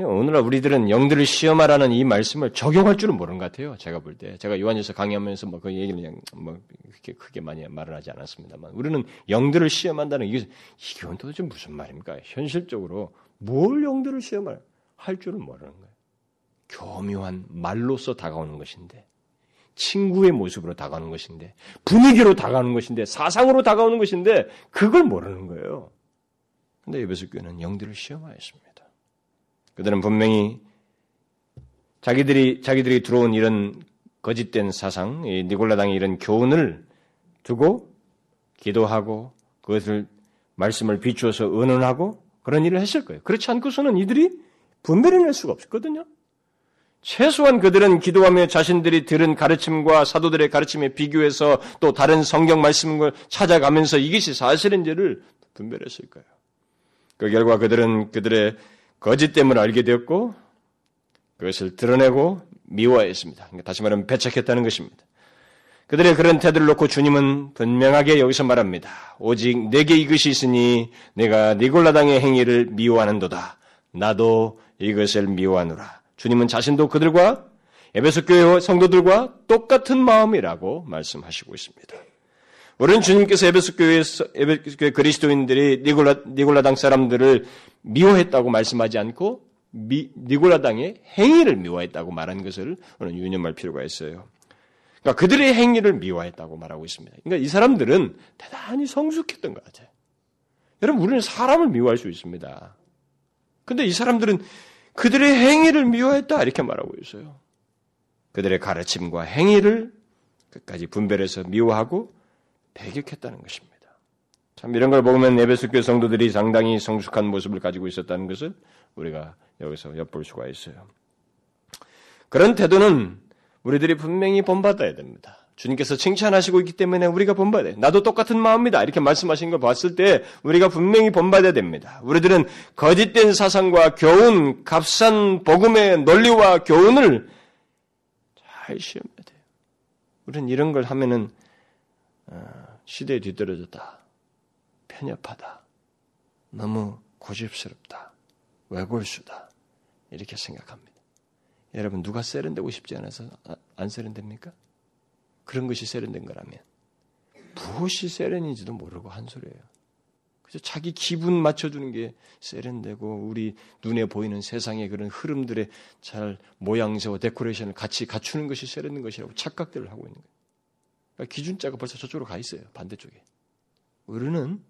오늘날 우리들은 영들을 시험하라는 이 말씀을 적용할 줄은 모르는 것 같아요. 제가 볼 때. 제가 요한일서 강의하면서 뭐 그 얘기를 그냥 뭐 그렇게 크게 많이 말을 하지 않았습니다만 우리는 영들을 시험한다는 이게 이건 도대체 무슨 말입니까? 현실적으로 뭘 영들을 시험할 할 줄은 모르는 거예요. 교묘한 말로써 다가오는 것인데 친구의 모습으로 다가오는 것인데 분위기로 다가오는 것인데 사상으로 다가오는 것인데 그걸 모르는 거예요. 근데 에베소 교회는 영들을 시험하였습니다. 그들은 분명히 자기들이 자기들이 들어온 이런 거짓된 사상, 니골라당의 이런 교훈을 두고 기도하고 그것을 말씀을 비추어서 의논하고 그런 일을 했을 거예요. 그렇지 않고서는 이들이 분별해낼 수가 없었거든요. 최소한 그들은 기도하며 자신들이 들은 가르침과 사도들의 가르침에 비교해서 또 다른 성경 말씀을 찾아가면서 이것이 사실인지를 분별했을 거예요. 그 결과 그들은 그들의 거짓됨을 알게 되었고 그것을 드러내고 미워했습니다. 그러니까 다시 말하면 배척했다는 것입니다. 그들의 그런 태도를 놓고 주님은 분명하게 여기서 말합니다. 오직 내게 이것이 있으니 내가 니골라당의 행위를 미워하는도다. 나도 이것을 미워하노라. 주님은 자신도 그들과 에베소 교회 성도들과 똑같은 마음이라고 말씀하시고 있습니다. 우리는 주님께서 에베소 교회에서 에베소 교회 그리스도인들이 니골라 니골라당 사람들을 미워했다고 말씀하지 않고 미, 니골라당의 행위를 미워했다고 말한 것을 우리는 유념할 필요가 있어요. 그러니까 그들의 행위를 미워했다고 말하고 있습니다. 그러니까 이 사람들은 대단히 성숙했던 것 같아요. 여러분 우리는 사람을 미워할 수 있습니다. 근데 이 사람들은 그들의 행위를 미워했다 이렇게 말하고 있어요. 그들의 가르침과 행위를 끝까지 분별해서 미워하고 배격했다는 것입니다. 참 이런 걸 보면 에베소 교 성도들이 상당히 성숙한 모습을 가지고 있었다는 것을 우리가 여기서 엿볼 수가 있어요. 그런 태도는 우리들이 분명히 본받아야 됩니다. 주님께서 칭찬하시고 있기 때문에 우리가 본받아야 돼. 나도 똑같은 마음이다. 이렇게 말씀하신 걸 봤을 때 우리가 분명히 본받아야 됩니다. 우리들은 거짓된 사상과 교훈, 값싼 복음의 논리와 교훈을 잘 시험해야 돼요. 우리는 이런 걸 하면은 어, 시대에 뒤떨어졌다. 편협하다. 너무 고집스럽다. 외골수다. 이렇게 생각합니다. 여러분 누가 세련되고 싶지 않아서 아, 안 세련됩니까? 그런 것이 세련된 거라면 무엇이 세련인지도 모르고 한 소리예요. 그래서 자기 기분 맞춰주는 게 세련되고 우리 눈에 보이는 세상의 그런 흐름들의 잘 모양새와 데코레이션을 같이 갖추는 것이 세련된 것이라고 착각들을 하고 있는 거예요. 그러니까 기준자가 벌써 저쪽으로 가 있어요. 반대쪽에. 우리는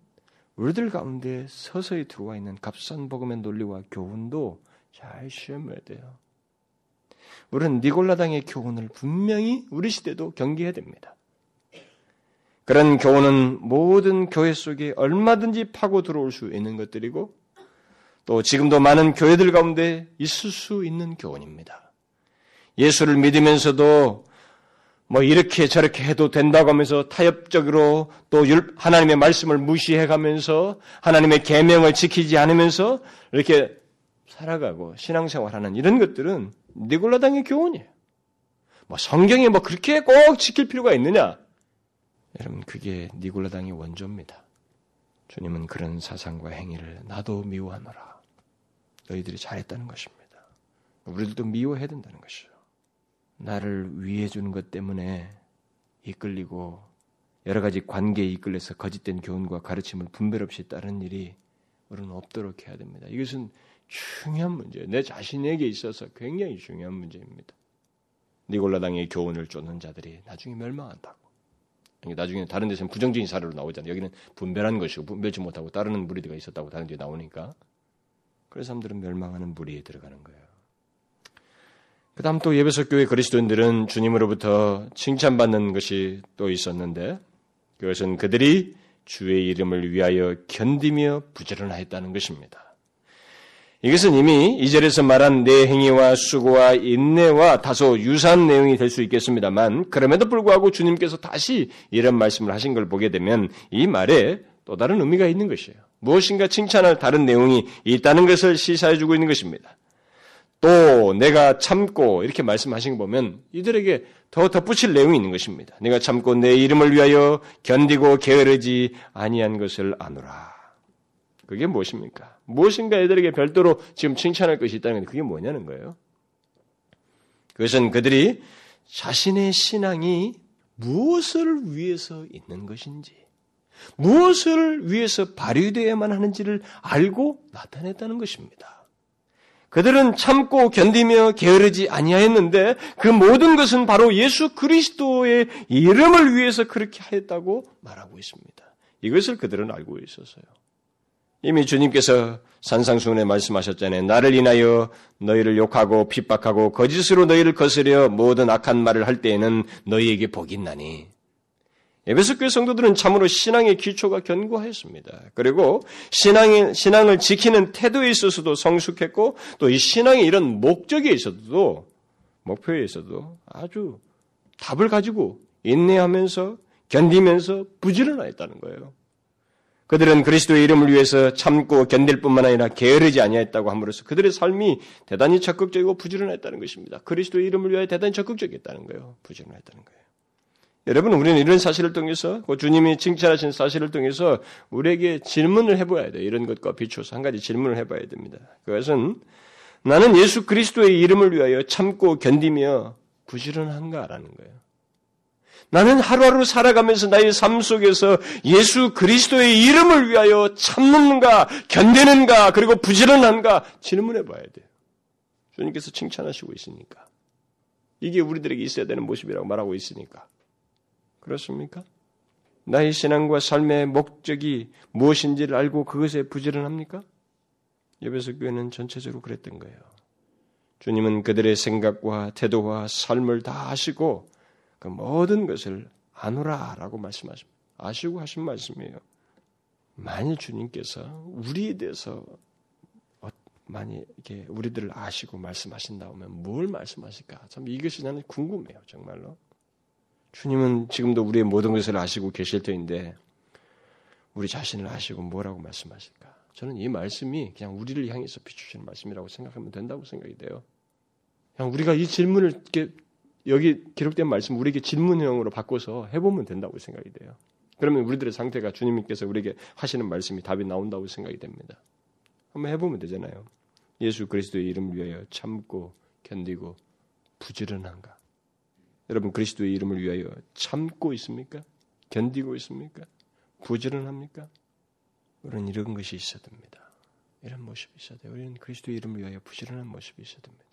우리들 가운데 서서히 들어와 있는 값싼 복음의 논리와 교훈도 잘 시험해야 돼요. 우리는 니골라당의 교훈을 분명히 우리 시대도 경계해야 됩니다. 그런 교훈은 모든 교회 속에 얼마든지 파고 들어올 수 있는 것들이고 또 지금도 많은 교회들 가운데 있을 수 있는 교훈입니다. 예수를 믿으면서도 뭐 이렇게 저렇게 해도 된다고 하면서 타협적으로 또 하나님의 말씀을 무시해 가면서 하나님의 계명을 지키지 않으면서 이렇게 살아가고 신앙생활하는 이런 것들은 니골라당의 교훈이에요. 뭐 성경에 뭐 그렇게 꼭 지킬 필요가 있느냐? 여러분 그게 니골라당의 원조입니다. 주님은 그런 사상과 행위를 나도 미워하노라. 너희들이 잘했다는 것입니다. 우리들도 미워해야 된다는 것이죠. 나를 위해 주는 것 때문에 이끌리고 여러 가지 관계에 이끌려서 거짓된 교훈과 가르침을 분별 없이 따르는 일이 우리는 없도록 해야 됩니다. 이것은 중요한 문제예요. 내 자신에게 있어서 굉장히 중요한 문제입니다. 니골라당의 교훈을 쫓는 자들이 나중에 멸망한다고. 나중에 다른 데서는 부정적인 사례로 나오잖아요. 여기는 분별한 것이고 분별지 못하고 따르는 무리들이 있었다고 다른 데 나오니까 그래서 사람들은 멸망하는 무리에 들어가는 거예요. 그 다음 또 예배석 교회 그리스도인들은 주님으로부터 칭찬받는 것이 또 있었는데 그것은 그들이 주의 이름을 위하여 견디며 부지런하였다는 것입니다. 이것은 이미 이절에서 말한 내 행위와 수고와 인내와 다소 유사한 내용이 될 수 있겠습니다만 그럼에도 불구하고 주님께서 다시 이런 말씀을 하신 걸 보게 되면 이 말에 또 다른 의미가 있는 것이에요. 무엇인가 칭찬할 다른 내용이 있다는 것을 시사해 주고 있는 것입니다. 또 내가 참고 이렇게 말씀하신 거 보면 이들에게 더 덧붙일 내용이 있는 것입니다. 내가 참고 내 이름을 위하여 견디고 게으르지 아니한 것을 아노라. 그게 무엇입니까? 무엇인가 애들에게 별도로 지금 칭찬할 것이 있다는 게 그게 뭐냐는 거예요. 그것은 그들이 자신의 신앙이 무엇을 위해서 있는 것인지, 무엇을 위해서 발휘되어야만 하는지를 알고 나타냈다는 것입니다. 그들은 참고 견디며 게으르지 아니하였는데 그 모든 것은 바로 예수 그리스도의 이름을 위해서 그렇게 하였다고 말하고 있습니다. 이것을 그들은 알고 있었어요. 이미 주님께서 산상수훈에 말씀하셨잖아요. 나를 인하여 너희를 욕하고 핍박하고 거짓으로 너희를 거스려 모든 악한 말을 할 때에는 너희에게 복이 있나니 에베소 교회 성도들은 참으로 신앙의 기초가 견고하였습니다. 그리고 신앙의, 신앙을 지키는 태도에 있어서도 성숙했고 또 이 신앙의 이런 목적에 있어도 목표에 있어도 아주 답을 가지고 인내하면서 견디면서 부지런하였다는 거예요. 그들은 그리스도의 이름을 위해서 참고 견딜 뿐만 아니라 게으르지 아니하였다고 함으로써 그들의 삶이 대단히 적극적이고 부지런했다는 것입니다. 그리스도의 이름을 위하여 대단히 적극적이었다는 거예요. 부지런했다는 거예요. 여러분, 우리는 이런 사실을 통해서, 그 주님이 칭찬하신 사실을 통해서 우리에게 질문을 해봐야 돼요. 이런 것과 비추어서 한 가지 질문을 해봐야 됩니다. 그것은 나는 예수 그리스도의 이름을 위하여 참고 견디며 부지런한가라는 거예요. 나는 하루하루 살아가면서 나의 삶 속에서 예수 그리스도의 이름을 위하여 참는가, 견디는가, 그리고 부지런한가 질문해 봐야 돼요. 주님께서 칭찬하시고 있으니까. 이게 우리들에게 있어야 되는 모습이라고 말하고 있으니까. 그렇습니까? 나의 신앙과 삶의 목적이 무엇인지를 알고 그것에 부지런합니까? 예배석 교회는 전체적으로 그랬던 거예요. 주님은 그들의 생각과 태도와 삶을 다 아시고 그 모든 것을 아노라라고 말씀하십니다. 아시고 하신 말씀이에요. 만일 주님께서 우리에 대해서 어, 많이 이렇게 우리들을 아시고 말씀하신다면 뭘 말씀하실까? 참 이것이 나는 궁금해요, 정말로. 주님은 지금도 우리의 모든 것을 아시고 계실 터인데 우리 자신을 아시고 뭐라고 말씀하실까? 저는 이 말씀이 그냥 우리를 향해서 비추시는 말씀이라고 생각하면 된다고 생각이 돼요. 그냥 우리가 이 질문을 이렇게 여기 기록된 말씀 우리에게 질문형으로 바꿔서 해보면 된다고 생각이 돼요. 그러면 우리들의 상태가 주님께서 우리에게 하시는 말씀이 답이 나온다고 생각이 됩니다. 한번 해보면 되잖아요. 예수 그리스도의 이름을 위하여 참고 견디고 부지런한가? 여러분 그리스도의 이름을 위하여 참고 있습니까? 견디고 있습니까? 부지런합니까? 우리는 이런 것이 있어야 됩니다. 이런 모습이 있어야 돼요. 우리는 그리스도의 이름을 위하여 부지런한 모습이 있어야 됩니다.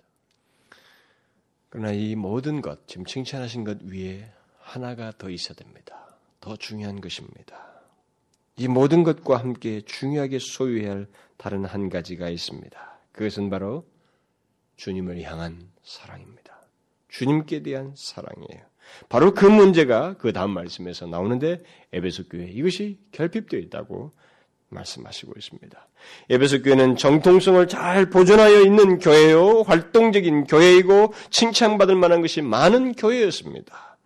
그러나 이 모든 것, 지금 칭찬하신 것 위에 하나가 더 있어야 됩니다. 더 중요한 것입니다. 이 모든 것과 함께 중요하게 소유해야 할 다른 한 가지가 있습니다. 그것은 바로 주님을 향한 사랑입니다. 주님께 대한 사랑이에요. 바로 그 문제가 그 다음 말씀에서 나오는데 에베소 교회 이것이 결핍되어 있다고 말씀하시고 있습니다. 에베소 교회는 정통성을 잘 보존하여 있는 교회요, 활동적인 교회이고 칭찬받을 만한 것이 많은 교회였습니다.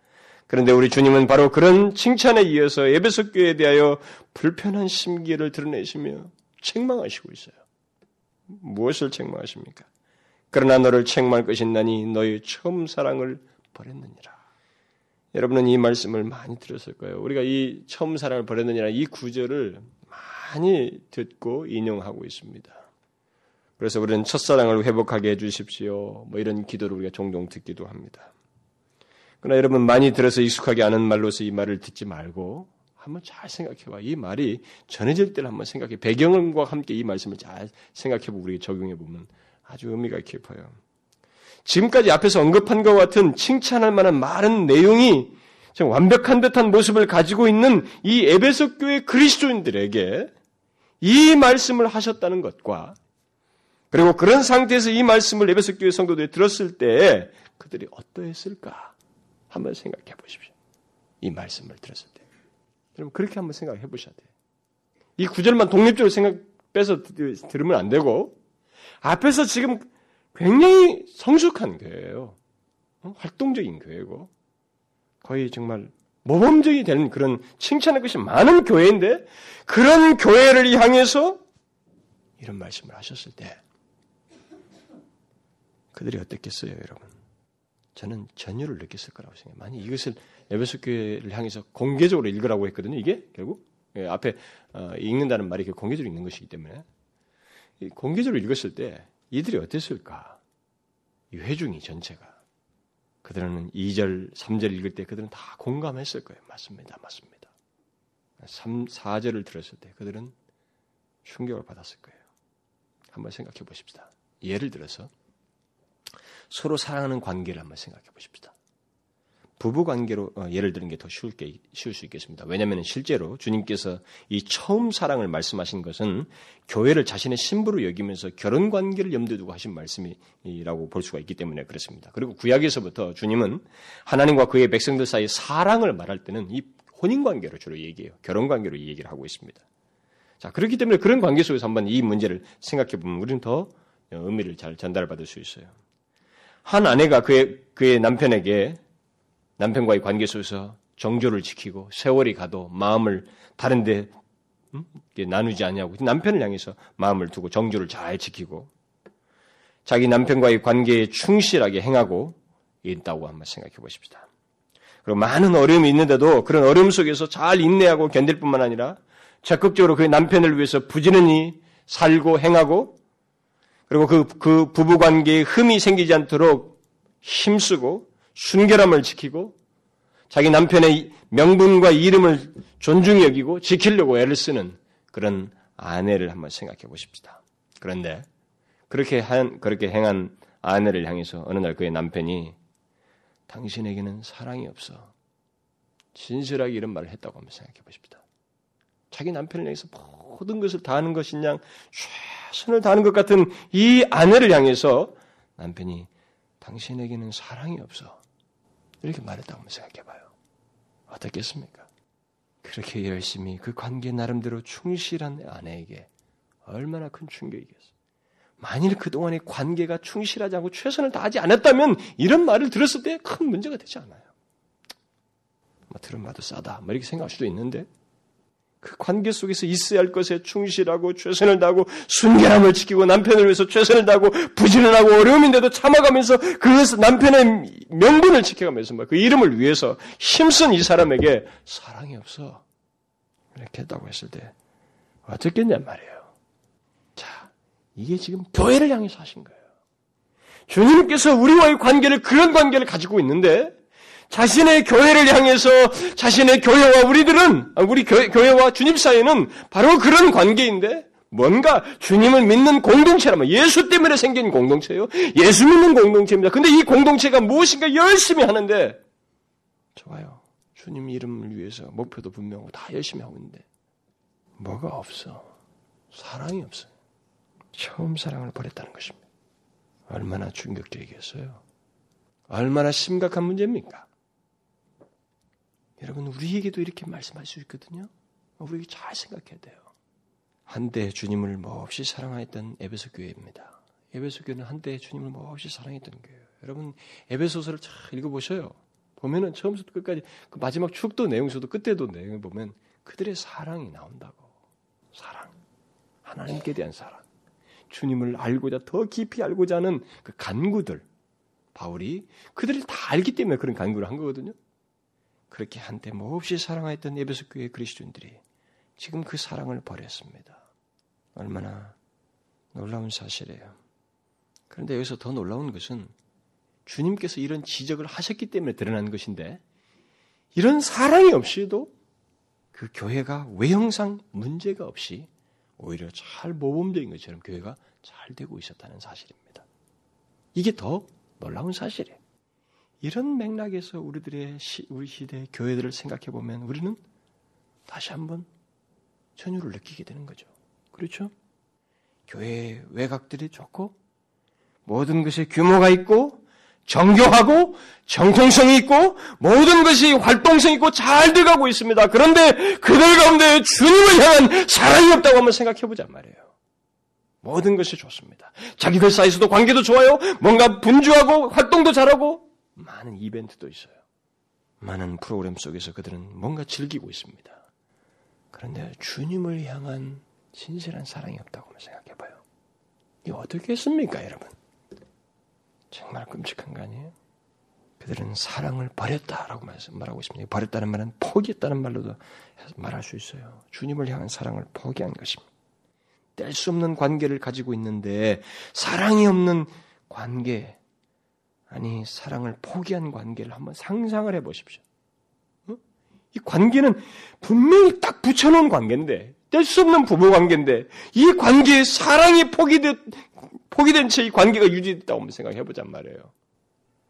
그런데 우리 주님은 바로 그런 칭찬에 이어서 에베소 교회에 대하여 불편한 심기를 드러내시며 책망하시고 있어요. 무엇을 책망하십니까? 그러나 너를 책망할 것이나니 너의 처음 사랑을 버렸느니라. 여러분은 이 말씀을 많이 들었을 거예요. 우리가 이 처음 사랑을 버렸느니라 이 구절을 많이 듣고 인용하고 있습니다. 그래서 우리는 첫사랑을 회복하게 해주십시오. 뭐 이런 기도를 우리가 종종 듣기도 합니다. 그러나 여러분 많이 들어서 익숙하게 아는 말로서 이 말을 듣지 말고 한번 잘 생각해봐. 이 말이 전해질 때를 한번 생각해. 배경과 함께 이 말씀을 잘 생각해보고 우리 적용해보면 아주 의미가 깊어요. 지금까지 앞에서 언급한 것 같은 칭찬할 만한 많은 내용이 완벽한 듯한 모습을 가지고 있는 이 에베소 교회 그리스도인들에게 이 말씀을 하셨다는 것과 그리고 그런 상태에서 이 말씀을 에베소 교회 성도들이 들었을 때 그들이 어떠했을까? 한번 생각해 보십시오. 이 말씀을 들었을 때. 여러분 그렇게 한번 생각해 보셔야 돼요. 이 구절만 독립적으로 생각 빼서 들으면 안 되고 앞에서 지금 굉장히 성숙한 교회예요. 어? 활동적인 교회고 거의 정말 모범적이 되는 그런 칭찬할 것이 많은 교회인데 그런 교회를 향해서 이런 말씀을 하셨을 때 그들이 어땠겠어요, 여러분? 저는 전율을 느꼈을 거라고 생각해요. 만약 이것을 에베소 교회를 향해서 공개적으로 읽으라고 했거든요. 이게 결국 예, 앞에 어, 읽는다는 말이 공개적으로 읽는 것이기 때문에 공개적으로 읽었을 때 이들이 어땠을까? 이 회중이 전체가 그들은 2절, 3절 읽을 때 그들은 다 공감했을 거예요. 맞습니다. 맞습니다. 3, 4절을 들었을 때 그들은 충격을 받았을 거예요. 한번 생각해 보십시다. 예를 들어서 서로 사랑하는 관계를 한번 생각해 보십시다. 부부 관계로 어, 예를 드는 게 더 쉬울, 게, 쉬울 수 있겠습니다. 왜냐하면 실제로 주님께서 이 처음 사랑을 말씀하신 것은 교회를 자신의 신부로 여기면서 결혼 관계를 염두에 두고 하신 말씀이라고 볼 수가 있기 때문에 그렇습니다. 그리고 구약에서부터 주님은 하나님과 그의 백성들 사이 사랑을 말할 때는 이 혼인 관계로 주로 얘기해요. 결혼 관계로 얘기를 하고 있습니다. 자, 그렇기 때문에 그런 관계 속에서 한번 이 문제를 생각해 보면 우리는 더 의미를 잘 전달받을 수 있어요. 한 아내가 그의, 그의 남편에게 남편과의 관계 속에서 정조를 지키고 세월이 가도 마음을 다른데 음? 나누지 않냐고 남편을 향해서 마음을 두고 정조를 잘 지키고 자기 남편과의 관계에 충실하게 행하고 있다고 한번 생각해 보십시다. 그리고 많은 어려움이 있는데도 그런 어려움 속에서 잘 인내하고 견딜 뿐만 아니라 적극적으로 그 남편을 위해서 부지런히 살고 행하고 그리고 그, 그 부부 관계에 흠이 생기지 않도록 힘쓰고 순결함을 지키고 자기 남편의 명분과 이름을 존중히 여기고 지키려고 애를 쓰는 그런 아내를 한번 생각해 보십시다. 그런데 그렇게 한 그렇게 행한 아내를 향해서 어느 날 그의 남편이 당신에게는 사랑이 없어. 진실하게 이런 말을 했다고 한번 생각해 보십시다. 자기 남편을 향해서 모든 것을 다하는 것이냐 최선을 다하는 것 같은 이 아내를 향해서 남편이 당신에게는 사랑이 없어. 이렇게 말했다고 한번 생각해 봐요. 어떻겠습니까? 그렇게 열심히 그 관계 나름대로 충실한 아내에게 얼마나 큰 충격이겠어요. 만일 그동안의 관계가 충실하지 않고 최선을 다하지 않았다면 이런 말을 들었을 때 큰 문제가 되지 않아요. 뭐 들은 바도 싸다. 뭐 이렇게 생각할 수도 있는데 그 관계 속에서 있어야 할 것에 충실하고 최선을 다하고 순결함을 지키고 남편을 위해서 최선을 다하고 부지런하고 어려움인데도 참아가면서 그 남편의 명분을 지켜가면서 뭐그 이름을 위해서 힘쓴 이 사람에게 사랑이 없어 이렇게 했다고 했을 때 어떻겠냔 말이에요. 자, 이게 지금 교회를 향해서 하신 거예요. 주님께서 우리와의 관계를 그런 관계를 가지고 있는데 자신의 교회를 향해서 자신의 교회와 우리들은 우리 교회, 교회 와 주님 사이는 바로 그런 관계인데 뭔가 주님을 믿는 공동체라면 예수 때문에 생긴 공동체예요. 예수 믿는 공동체입니다. 근데 이 공동체가 무엇인가 열심히 하는데 좋아요. 주님 이름을 위해서 목표도 분명하고 다 열심히 하고 있는데 뭐가 없어. 사랑이 없어요. 처음 사랑을 버렸다는 것입니다. 얼마나 충격적이겠어요. 얼마나 심각한 문제입니까? 여러분, 우리에게도 이렇게 말씀할 수 있거든요. 우리 잘 생각해야 돼요. 한때 주님을 몹시 사랑하였던 에베소 교회입니다. 에베소 교회는 한때 주님을 몹시 사랑했던 교회예요. 여러분, 에베소서를 잘 읽어보셔요. 보면은 처음부터 끝까지 그 마지막 축도 내용서도 끝에도 내용을 보면 그들의 사랑이 나온다고. 사랑. 하나님께 대한 사랑. 주님을 알고자 더 깊이 알고자 하는 그 간구들. 바울이 그들을 다 알기 때문에 그런 간구를 한 거거든요. 그렇게 한때 몹시 사랑했던 에베소 교회 그리스도인들이 지금 그 사랑을 버렸습니다. 얼마나 놀라운 사실이에요. 그런데 여기서 더 놀라운 것은 주님께서 이런 지적을 하셨기 때문에 드러난 것인데 이런 사랑이 없이도 그 교회가 외형상 문제가 없이 오히려 잘 모범적인 것처럼 교회가 잘 되고 있었다는 사실입니다. 이게 더 놀라운 사실이에요. 이런 맥락에서 우리들의 시, 우리 시대의 교회들을 생각해 보면 우리는 다시 한번 전율을 느끼게 되는 거죠. 그렇죠? 교회 외곽들이 좋고 모든 것이 규모가 있고 정교하고 정통성이 있고 모든 것이 활동성 있고 잘 돼가고 있습니다. 그런데 그들 가운데 주님을 향한 사랑이 없다고 한번 생각해 보자 말이에요. 모든 것이 좋습니다. 자기들 사이에서도 관계도 좋아요. 뭔가 분주하고 활동도 잘하고 많은 이벤트도 있어요. 많은 프로그램 속에서 그들은 뭔가 즐기고 있습니다. 그런데 주님을 향한 진실한 사랑이 없다고 생각해 봐요. 이거 어떻게 했습니까, 여러분? 정말 끔찍한 거 아니에요? 그들은 사랑을 버렸다라고 말하고 있습니다. 버렸다는 말은 포기했다는 말로도 말할 수 있어요. 주님을 향한 사랑을 포기한 것입니다. 뗄 수 없는 관계를 가지고 있는데 사랑이 없는 관계, 아니 사랑을 포기한 관계를 한번 상상을 해보십시오. 어? 이 관계는 분명히 딱 붙여놓은 관계인데 뗄 수 없는 부부 관계인데 이 관계에 사랑이 포기된 포기된 채 이 관계가 유지됐다고 한번 생각해 보잔 말이에요.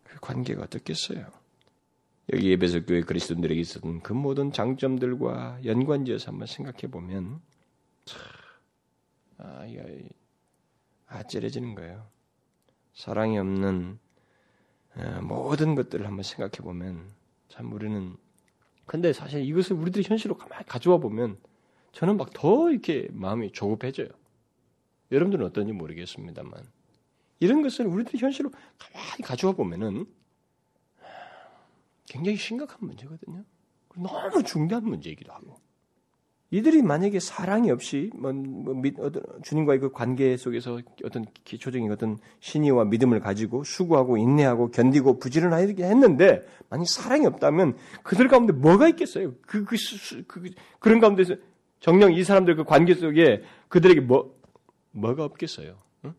그 관계가 어떻겠어요? 여기 예배서 교회 그리스도인들에게 있었던 그 모든 장점들과 연관지어서 한번 생각해 보면 아, 아찔해지는 거예요. 사랑이 없는 어, 모든 것들을 한번 생각해 보면 참 우리는 근데 사실 이것을 우리들이 현실로 가만히 가져와 보면 저는 막 더 이렇게 마음이 조급해져요. 여러분들은 어떤지 모르겠습니다만 이런 것을 우리들이 현실로 가만히 가져와 보면은 굉장히 심각한 문제거든요. 너무 중대한 문제이기도 하고 이들이 만약에 사랑이 없이 뭐, 뭐 주님과의 그 관계 속에서 어떤 기초적인 어떤 신의와 믿음을 가지고 수고하고 인내하고 견디고 부지런하게 했는데 만약 사랑이 없다면 그들 가운데 뭐가 있겠어요? 그, 그, 그, 그 런 가운데서 정령 이 사람들 그 관계 속에 그들에게 뭐 뭐가 없겠어요? 응?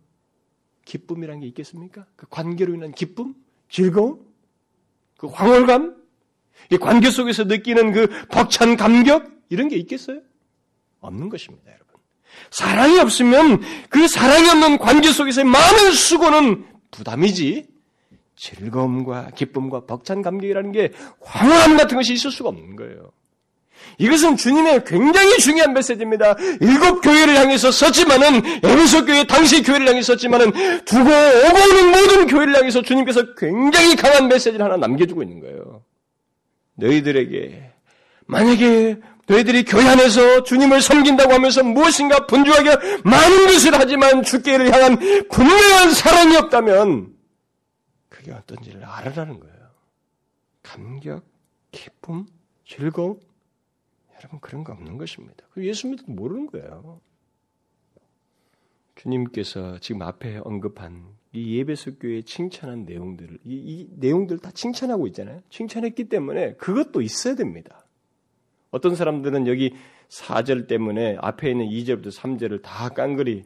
기쁨이란 게 있겠습니까? 그 관계로 인한 기쁨, 즐거움, 그 황홀감, 이 관계 속에서 느끼는 그 벅찬 감격 이런 게 있겠어요? 없는 것입니다, 여러분. 사랑이 없으면 그 사랑이 없는 관계 속에서의 많은 수고는 부담이지 즐거움과 기쁨과 벅찬 감격이라는 게 황홀함 같은 것이 있을 수가 없는 거예요. 이것은 주님의 굉장히 중요한 메시지입니다. 일곱 교회를 향해서 썼지만은 에베소 교회 당시 교회를 향해 썼지만은 두고 오고 오는 모든 교회를 향해서 주님께서 굉장히 강한 메시지를 하나 남겨주고 있는 거예요. 너희들에게 만약에 너희들이 교회 안에서 주님을 섬긴다고 하면서 무엇인가 분주하게 많은 것을 하지만 주께를 향한 분명한 사랑이 없다면 그게 어떤지를 알아라는 거예요. 감격, 기쁨, 즐거움 여러분 그런 거 없는 것입니다. 예수 믿어도 모르는 거예요. 주님께서 지금 앞에 언급한 이 예배소 교회의 칭찬한 내용들을 이, 이 내용들 다 칭찬하고 있잖아요. 칭찬했기 때문에 그것도 있어야 됩니다. 어떤 사람들은 여기 4절 때문에 앞에 있는 2절부터 3절을 다 깡그리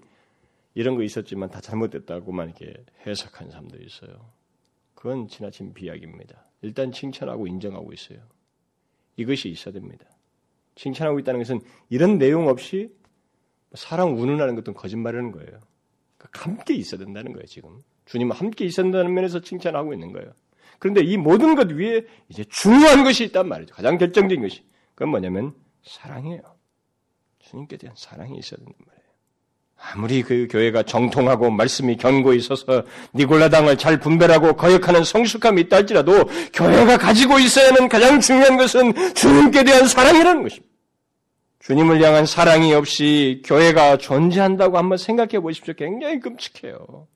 이런 거 있었지만 다 잘못됐다고만 이렇게 해석한 사람도 있어요. 그건 지나친 비약입니다. 일단 칭찬하고 인정하고 있어요. 이것이 있어야 됩니다. 칭찬하고 있다는 것은 이런 내용 없이 사랑 운운하는 것도 거짓말하는 거예요. 그러니까 함께 있어야 된다는 거예요, 지금. 주님은 함께 있어야 된다는 면에서 칭찬하고 있는 거예요. 그런데 이 모든 것 위에 이제 중요한 것이 있단 말이죠. 가장 결정적인 것이. 그건 뭐냐면 사랑이에요. 주님께 대한 사랑이 있어야 된단 말이에요. 아무리 그 교회가 정통하고 말씀이 견고히 있어서 니골라당을 잘 분별하고 거역하는 성숙함이 있다 할지라도 교회가 가지고 있어야 하는 가장 중요한 것은 주님께 대한 사랑이라는 것입니다. 주님을 향한 사랑이 없이 교회가 존재한다고 한번 생각해 보십시오. 굉장히 끔찍해요.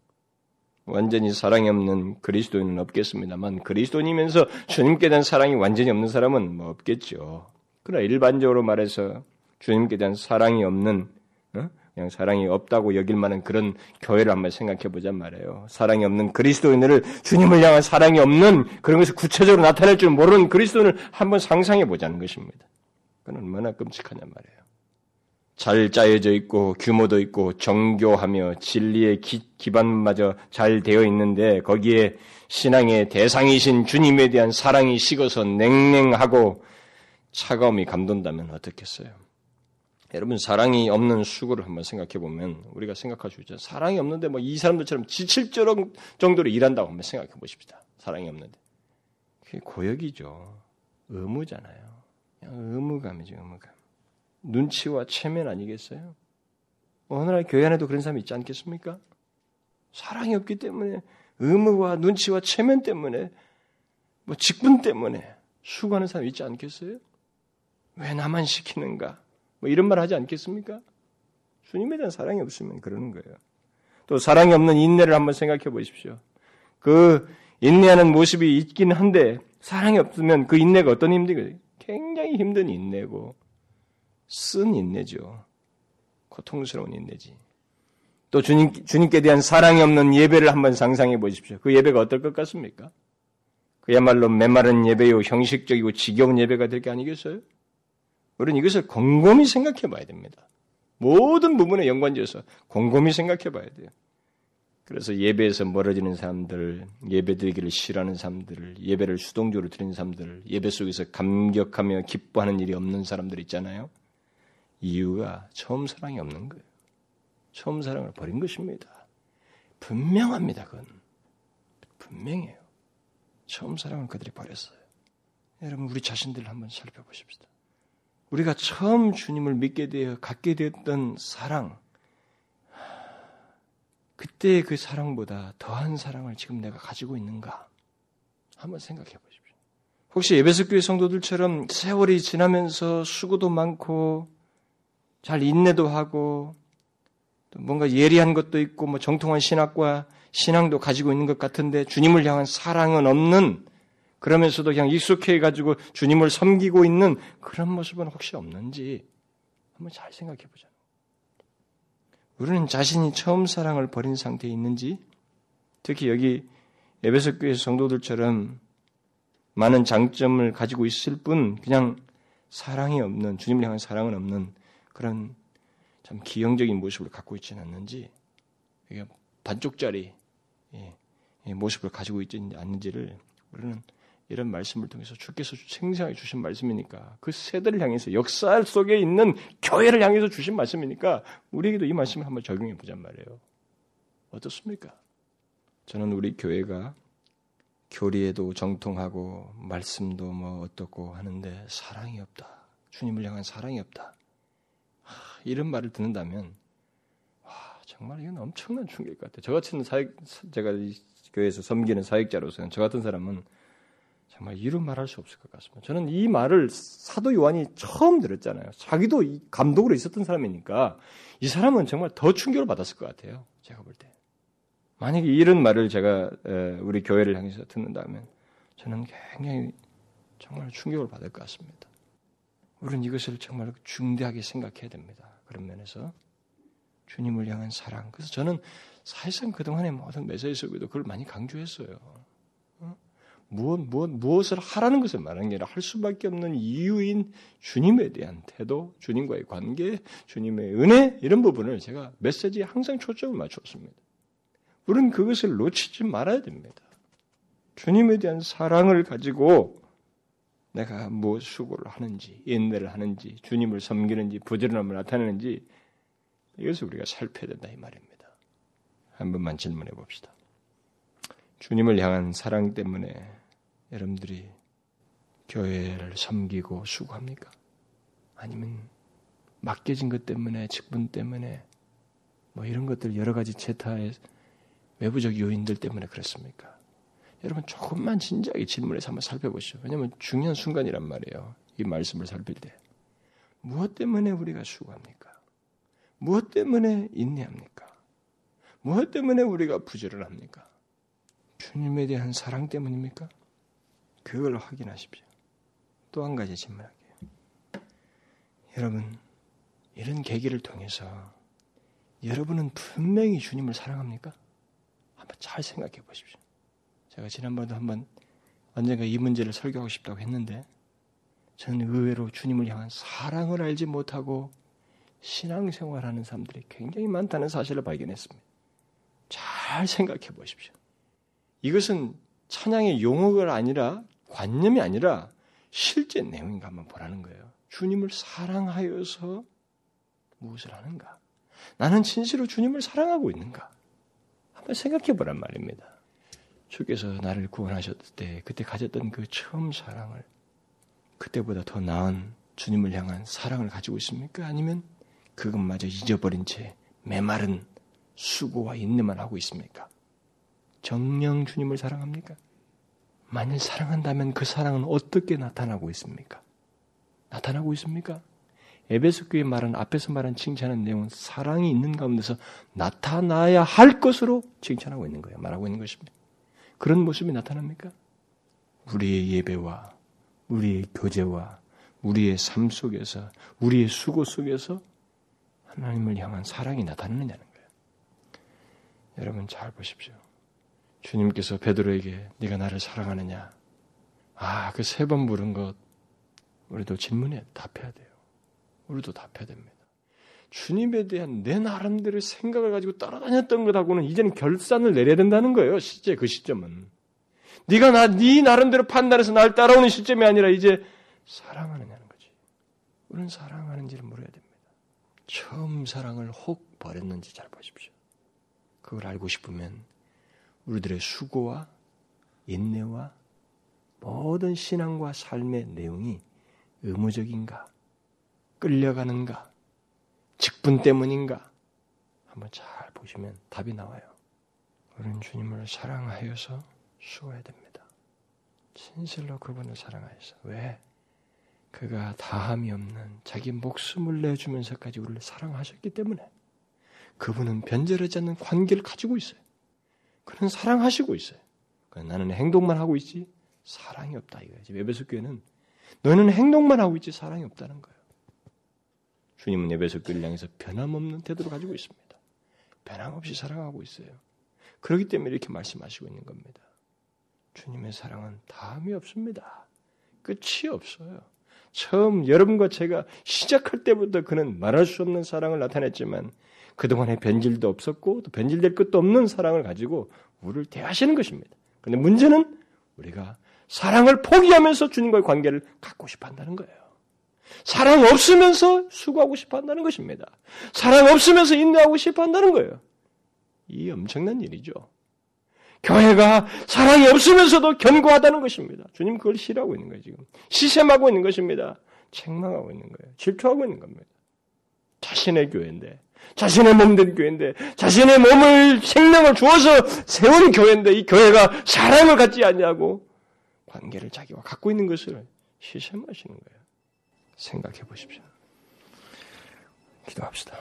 완전히 사랑이 없는 그리스도인은 없겠습니다만 그리스도인이면서 주님께 대한 사랑이 완전히 없는 사람은 뭐 없겠죠. 그러나 일반적으로 말해서 주님께 대한 사랑이 없는 어? 그냥 사랑이 없다고 여길 만한 그런 교회를 한번 생각해 보자 말이에요. 사랑이 없는 그리스도인을 주님을 향한 사랑이 없는 그런 것을 구체적으로 나타낼 줄 모르는 그리스도인을 한번 상상해 보자는 것입니다. 그건 얼마나 끔찍하냐 말이에요. 잘 짜여져 있고 규모도 있고 정교하며 진리의 기, 기반마저 잘 되어 있는데 거기에 신앙의 대상이신 주님에 대한 사랑이 식어서 냉랭하고 차가움이 감돈다면 어떻겠어요? 여러분 사랑이 없는 수고를 한번 생각해 보면 우리가 생각할 수 있죠. 사랑이 없는데 뭐 이 사람들처럼 지칠 정도로 일한다고 한번 생각해 보십시다. 사랑이 없는데 그게 고역이죠. 의무잖아요. 의무감이죠. 의무감. 눈치와 체면 아니겠어요? 오늘날 교회 안에도 그런 사람이 있지 않겠습니까? 사랑이 없기 때문에 의무와 눈치와 체면 때문에 뭐 직분 때문에 수고하는 사람이 있지 않겠어요? 왜 나만 시키는가? 뭐 이런 말 하지 않겠습니까? 주님에 대한 사랑이 없으면 그러는 거예요. 또 사랑이 없는 인내를 한번 생각해 보십시오. 그 인내하는 모습이 있긴 한데 사랑이 없으면 그 인내가 어떤 힘든가? 굉장히 힘든 인내고 쓴 인내죠. 고통스러운 인내지. 또 주님, 주님께 대한 사랑이 없는 예배를 한번 상상해 보십시오. 그 예배가 어떨 것 같습니까? 그야말로 메마른 예배요, 형식적이고 지겨운 예배가 될 게 아니겠어요? 우리는 이것을 곰곰이 생각해 봐야 됩니다. 모든 부분에 연관지어서 곰곰이 생각해 봐야 돼요. 그래서 예배에서 멀어지는 사람들, 예배 드리기를 싫어하는 사람들, 예배를 수동적으로 드리는 사람들, 예배 속에서 감격하며 기뻐하는 일이 없는 사람들 있잖아요. 이유가 처음 사랑이 없는 거예요. 처음 사랑을 버린 것입니다. 분명합니다, 그건. 분명해요. 처음 사랑을 그들이 버렸어요. 여러분, 우리 자신들을 한번 살펴보십시다. 우리가 처음 주님을 믿게 되어 갖게 되었던 사랑, 그때의 그 사랑보다 더한 사랑을 지금 내가 가지고 있는가? 한번 생각해 보십시오. 혹시 예배석 교회 성도들처럼 세월이 지나면서 수고도 많고 잘 인내도 하고 뭔가 예리한 것도 있고 뭐 정통한 신학과 신앙도 가지고 있는 것 같은데 주님을 향한 사랑은 없는 그러면서도 그냥 익숙해 가지고 주님을 섬기고 있는 그런 모습은 혹시 없는지 한번 잘 생각해 보자. 우리는 자신이 처음 사랑을 버린 상태에 있는지, 특히 여기 에베소 교회 성도들처럼 많은 장점을 가지고 있을 뿐 그냥 사랑이 없는 주님을 향한 사랑은 없는 그런 참 기형적인 모습을 갖고 있지는 않는지 반쪽짜리 모습을 가지고 있지 않는지를 우리는 이런 말씀을 통해서 주께서 생생하게 주신 말씀이니까 그 세대를 향해서 역사 속에 있는 교회를 향해서 주신 말씀이니까 우리에게도 이 말씀을 한번 적용해 보잔 말이에요. 어떻습니까? 저는 우리 교회가 교리에도 정통하고 말씀도 뭐 어떻고 하는데 사랑이 없다. 주님을 향한 사랑이 없다. 하, 이런 말을 듣는다면 와 정말 이건 엄청난 충격일 것 같아요. 저 같은 사역 제가 교회에서 섬기는 사역자로서는 저 같은 사람은 정말 이루 말할 수 없을 것 같습니다. 저는 이 말을 사도 요한이 처음 들었잖아요. 자기도 감독으로 있었던 사람이니까 이 사람은 정말 더 충격을 받았을 것 같아요. 제가 볼 때. 만약에 이런 말을 제가 우리 교회를 향해서 듣는다면 저는 굉장히 정말 충격을 받을 것 같습니다. 우리는 이것을 정말 중대하게 생각해야 됩니다. 그런 면에서 주님을 향한 사랑. 그래서 저는 사실상 그동안의 모든 메시지 속에도 그걸 많이 강조했어요. 무엇, 무엇, 무엇을 하라는 것을 말하는 게 아니라 할 수밖에 없는 이유인 주님에 대한 태도, 주님과의 관계, 주님의 은혜, 이런 부분을 제가 메시지에 항상 초점을 맞췄습니다. 우리는 그것을 놓치지 말아야 됩니다. 주님에 대한 사랑을 가지고 내가 무엇 수고를 하는지, 인내를 하는지, 주님을 섬기는지, 부지런함을 나타내는지, 이것을 우리가 살펴야 된다, 이 말입니다. 한 번만 질문해 봅시다. 주님을 향한 사랑 때문에 여러분들이 교회를 섬기고 수고합니까? 아니면 맡겨진 것 때문에, 직분 때문에, 뭐 이런 것들 여러 가지 제타의 외부적 요인들 때문에 그렇습니까? 여러분 조금만 진지하게 질문해서 한번 살펴보시죠. 왜냐하면 중요한 순간이란 말이에요. 이 말씀을 살필 때. 무엇 때문에 우리가 수고합니까? 무엇 때문에 인내합니까? 무엇 때문에 우리가 부지런합니까? 주님에 대한 사랑 때문입니까? 그걸 확인하십시오. 또 한 가지 질문할게요. 여러분, 이런 계기를 통해서 여러분은 분명히 주님을 사랑합니까? 한번 잘 생각해 보십시오. 제가 지난번에도 한번 언젠가 이 문제를 설교하고 싶다고 했는데 저는 의외로 주님을 향한 사랑을 알지 못하고 신앙생활하는 사람들이 굉장히 많다는 사실을 발견했습니다. 잘 생각해 보십시오. 이것은 찬양의 용어가 아니라 관념이 아니라 실제 내용인가 한번 보라는 거예요. 주님을 사랑하여서 무엇을 하는가? 나는 진실로 주님을 사랑하고 있는가? 한번 생각해 보란 말입니다. 주께서 나를 구원하셨을 때 그때 가졌던 그 처음 사랑을 그때보다 더 나은 주님을 향한 사랑을 가지고 있습니까? 아니면 그것마저 잊어버린 채 메마른 수고와 인내만 하고 있습니까? 정령 주님을 사랑합니까? 만일 사랑한다면 그 사랑은 어떻게 나타나고 있습니까? 나타나고 있습니까? 에베소 교회 말은 앞에서 말한 칭찬한 내용은 사랑이 있는 가운데서 나타나야 할 것으로 칭찬하고 있는 거예요. 말하고 있는 것입니다. 그런 모습이 나타납니까? 우리의 예배와 우리의 교제와 우리의 삶 속에서 우리의 수고 속에서 하나님을 향한 사랑이 나타나느냐는 거예요. 여러분 잘 보십시오. 주님께서 베드로에게 네가 나를 사랑하느냐? 아, 그 세 번 물은 것 우리도 질문에 답해야 돼요. 우리도 답해야 됩니다. 주님에 대한 내 나름대로 생각을 가지고 따라다녔던 것하고는 이제는 결산을 내려야 된다는 거예요. 실제 그 시점은. 네가 나, 네 나름대로 판단해서 날 따라오는 시점이 아니라 이제 사랑하느냐는 거지. 우리는 사랑하는지를 물어야 됩니다. 처음 사랑을 혹 버렸는지 잘 보십시오. 그걸 알고 싶으면 우리들의 수고와 인내와 모든 신앙과 삶의 내용이 의무적인가, 끌려가는가, 직분 때문인가 한번 잘 보시면 답이 나와요. 우리는 주님을 사랑하여서 수고해야 됩니다. 진실로 그분을 사랑하여서 왜? 그가 다함이 없는 자기 목숨을 내주면서까지 우리를 사랑하셨기 때문에 그분은 변절하지 않는 관계를 가지고 있어요. 그는 사랑하시고 있어요. 나는 행동만 하고 있지 사랑이 없다 이거예요. 에베소 교회는 너는 행동만 하고 있지 사랑이 없다는 거예요. 주님은 에베소 교회를 향해서 변함없는 태도를 가지고 있습니다. 변함없이 사랑하고 있어요. 그렇기 때문에 이렇게 말씀하시고 있는 겁니다. 주님의 사랑은 다음이 없습니다. 끝이 없어요. 처음 여러분과 제가 시작할 때부터 그는 말할 수 없는 사랑을 나타냈지만 그동안에 변질도 없었고 또 변질될 것도 없는 사랑을 가지고 우리를 대하시는 것입니다. 그런데 문제는 우리가 사랑을 포기하면서 주님과의 관계를 갖고 싶어 한다는 거예요. 사랑 없으면서 수고하고 싶어 한다는 것입니다. 사랑 없으면서 인내하고 싶어 한다는 거예요. 이 엄청난 일이죠. 교회가 사랑이 없으면서도 견고하다는 것입니다. 주님 그걸 싫어하고 있는 거예요, 지금. 시샘하고 있는 것입니다. 책망하고 있는 거예요. 질투하고 있는 겁니다. 자신의 교회인데, 자신의 몸 된 교회인데, 자신의 몸을, 생명을 주어서 세운 교회인데, 이 교회가 사랑을 갖지 않냐고, 관계를 자기와 갖고 있는 것을 시샘하시는 거예요. 생각해 보십시오. 기도합시다.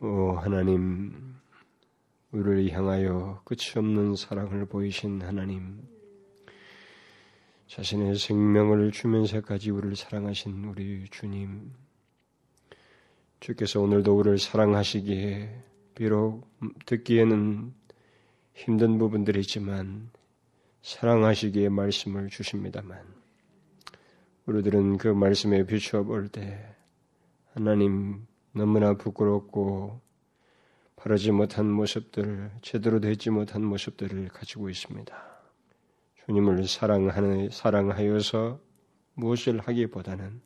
오, 하나님, 우리를 향하여 끝이 없는 사랑을 보이신 하나님, 자신의 생명을 주면서까지 우리를 사랑하신 우리 주님, 주께서 오늘도 우리를 사랑하시기에 비록 듣기에는 힘든 부분들이 있지만 사랑하시기에 말씀을 주십니다만 우리들은 그 말씀에 비추어 볼 때 하나님 너무나 부끄럽고 바르지 못한 모습들, 제대로 되지 못한 모습들을 가지고 있습니다. 주님을 사랑하는, 사랑하여서 무엇을 하기보다는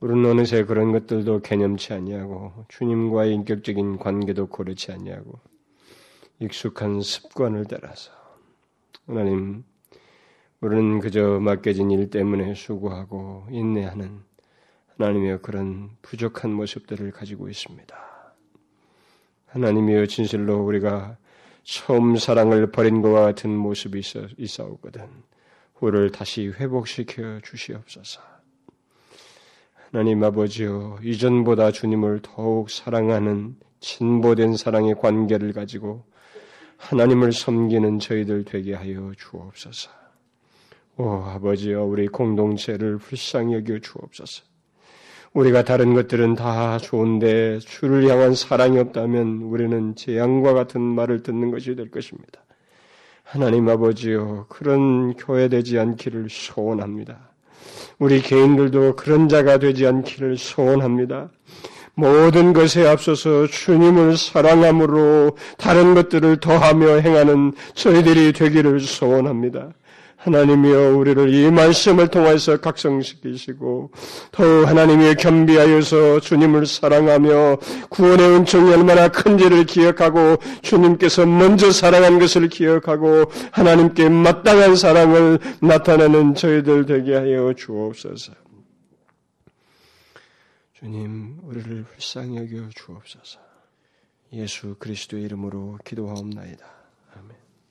우리는 어느새 그런 것들도 개념치 아니하고 주님과의 인격적인 관계도 고르지 아니하고 익숙한 습관을 따라서 하나님 우리는 그저 맡겨진 일 때문에 수고하고 인내하는 하나님의 그런 부족한 모습들을 가지고 있습니다. 하나님이여 진실로 우리가 처음 사랑을 버린 것과 같은 모습이 있어, 있었거든. 우리를 다시 회복시켜 주시옵소서. 하나님 아버지여, 이전보다 주님을 더욱 사랑하는 진보된 사랑의 관계를 가지고 하나님을 섬기는 저희들 되게 하여 주옵소서. 오 아버지여, 우리 공동체를 불쌍히 여겨 주옵소서. 우리가 다른 것들은 다 좋은데 주를 향한 사랑이 없다면 우리는 재앙과 같은 말을 듣는 것이 될 것입니다. 하나님 아버지요, 그런 교회 되지 않기를 소원합니다. 우리 개인들도 그런 자가 되지 않기를 소원합니다. 모든 것에 앞서서 주님을 사랑함으로 다른 것들을 더하며 행하는 저희들이 되기를 소원합니다. 하나님이여 우리를 이 말씀을 통해서 각성시키시고 더욱 하나님이 겸비하여서 주님을 사랑하며 구원의 은총이 얼마나 큰지를 기억하고 주님께서 먼저 사랑한 것을 기억하고 하나님께 마땅한 사랑을 나타내는 저희들 되게 하여 주옵소서. 주님, 우리를 불쌍히 여겨 주옵소서. 예수 그리스도의 이름으로 기도하옵나이다.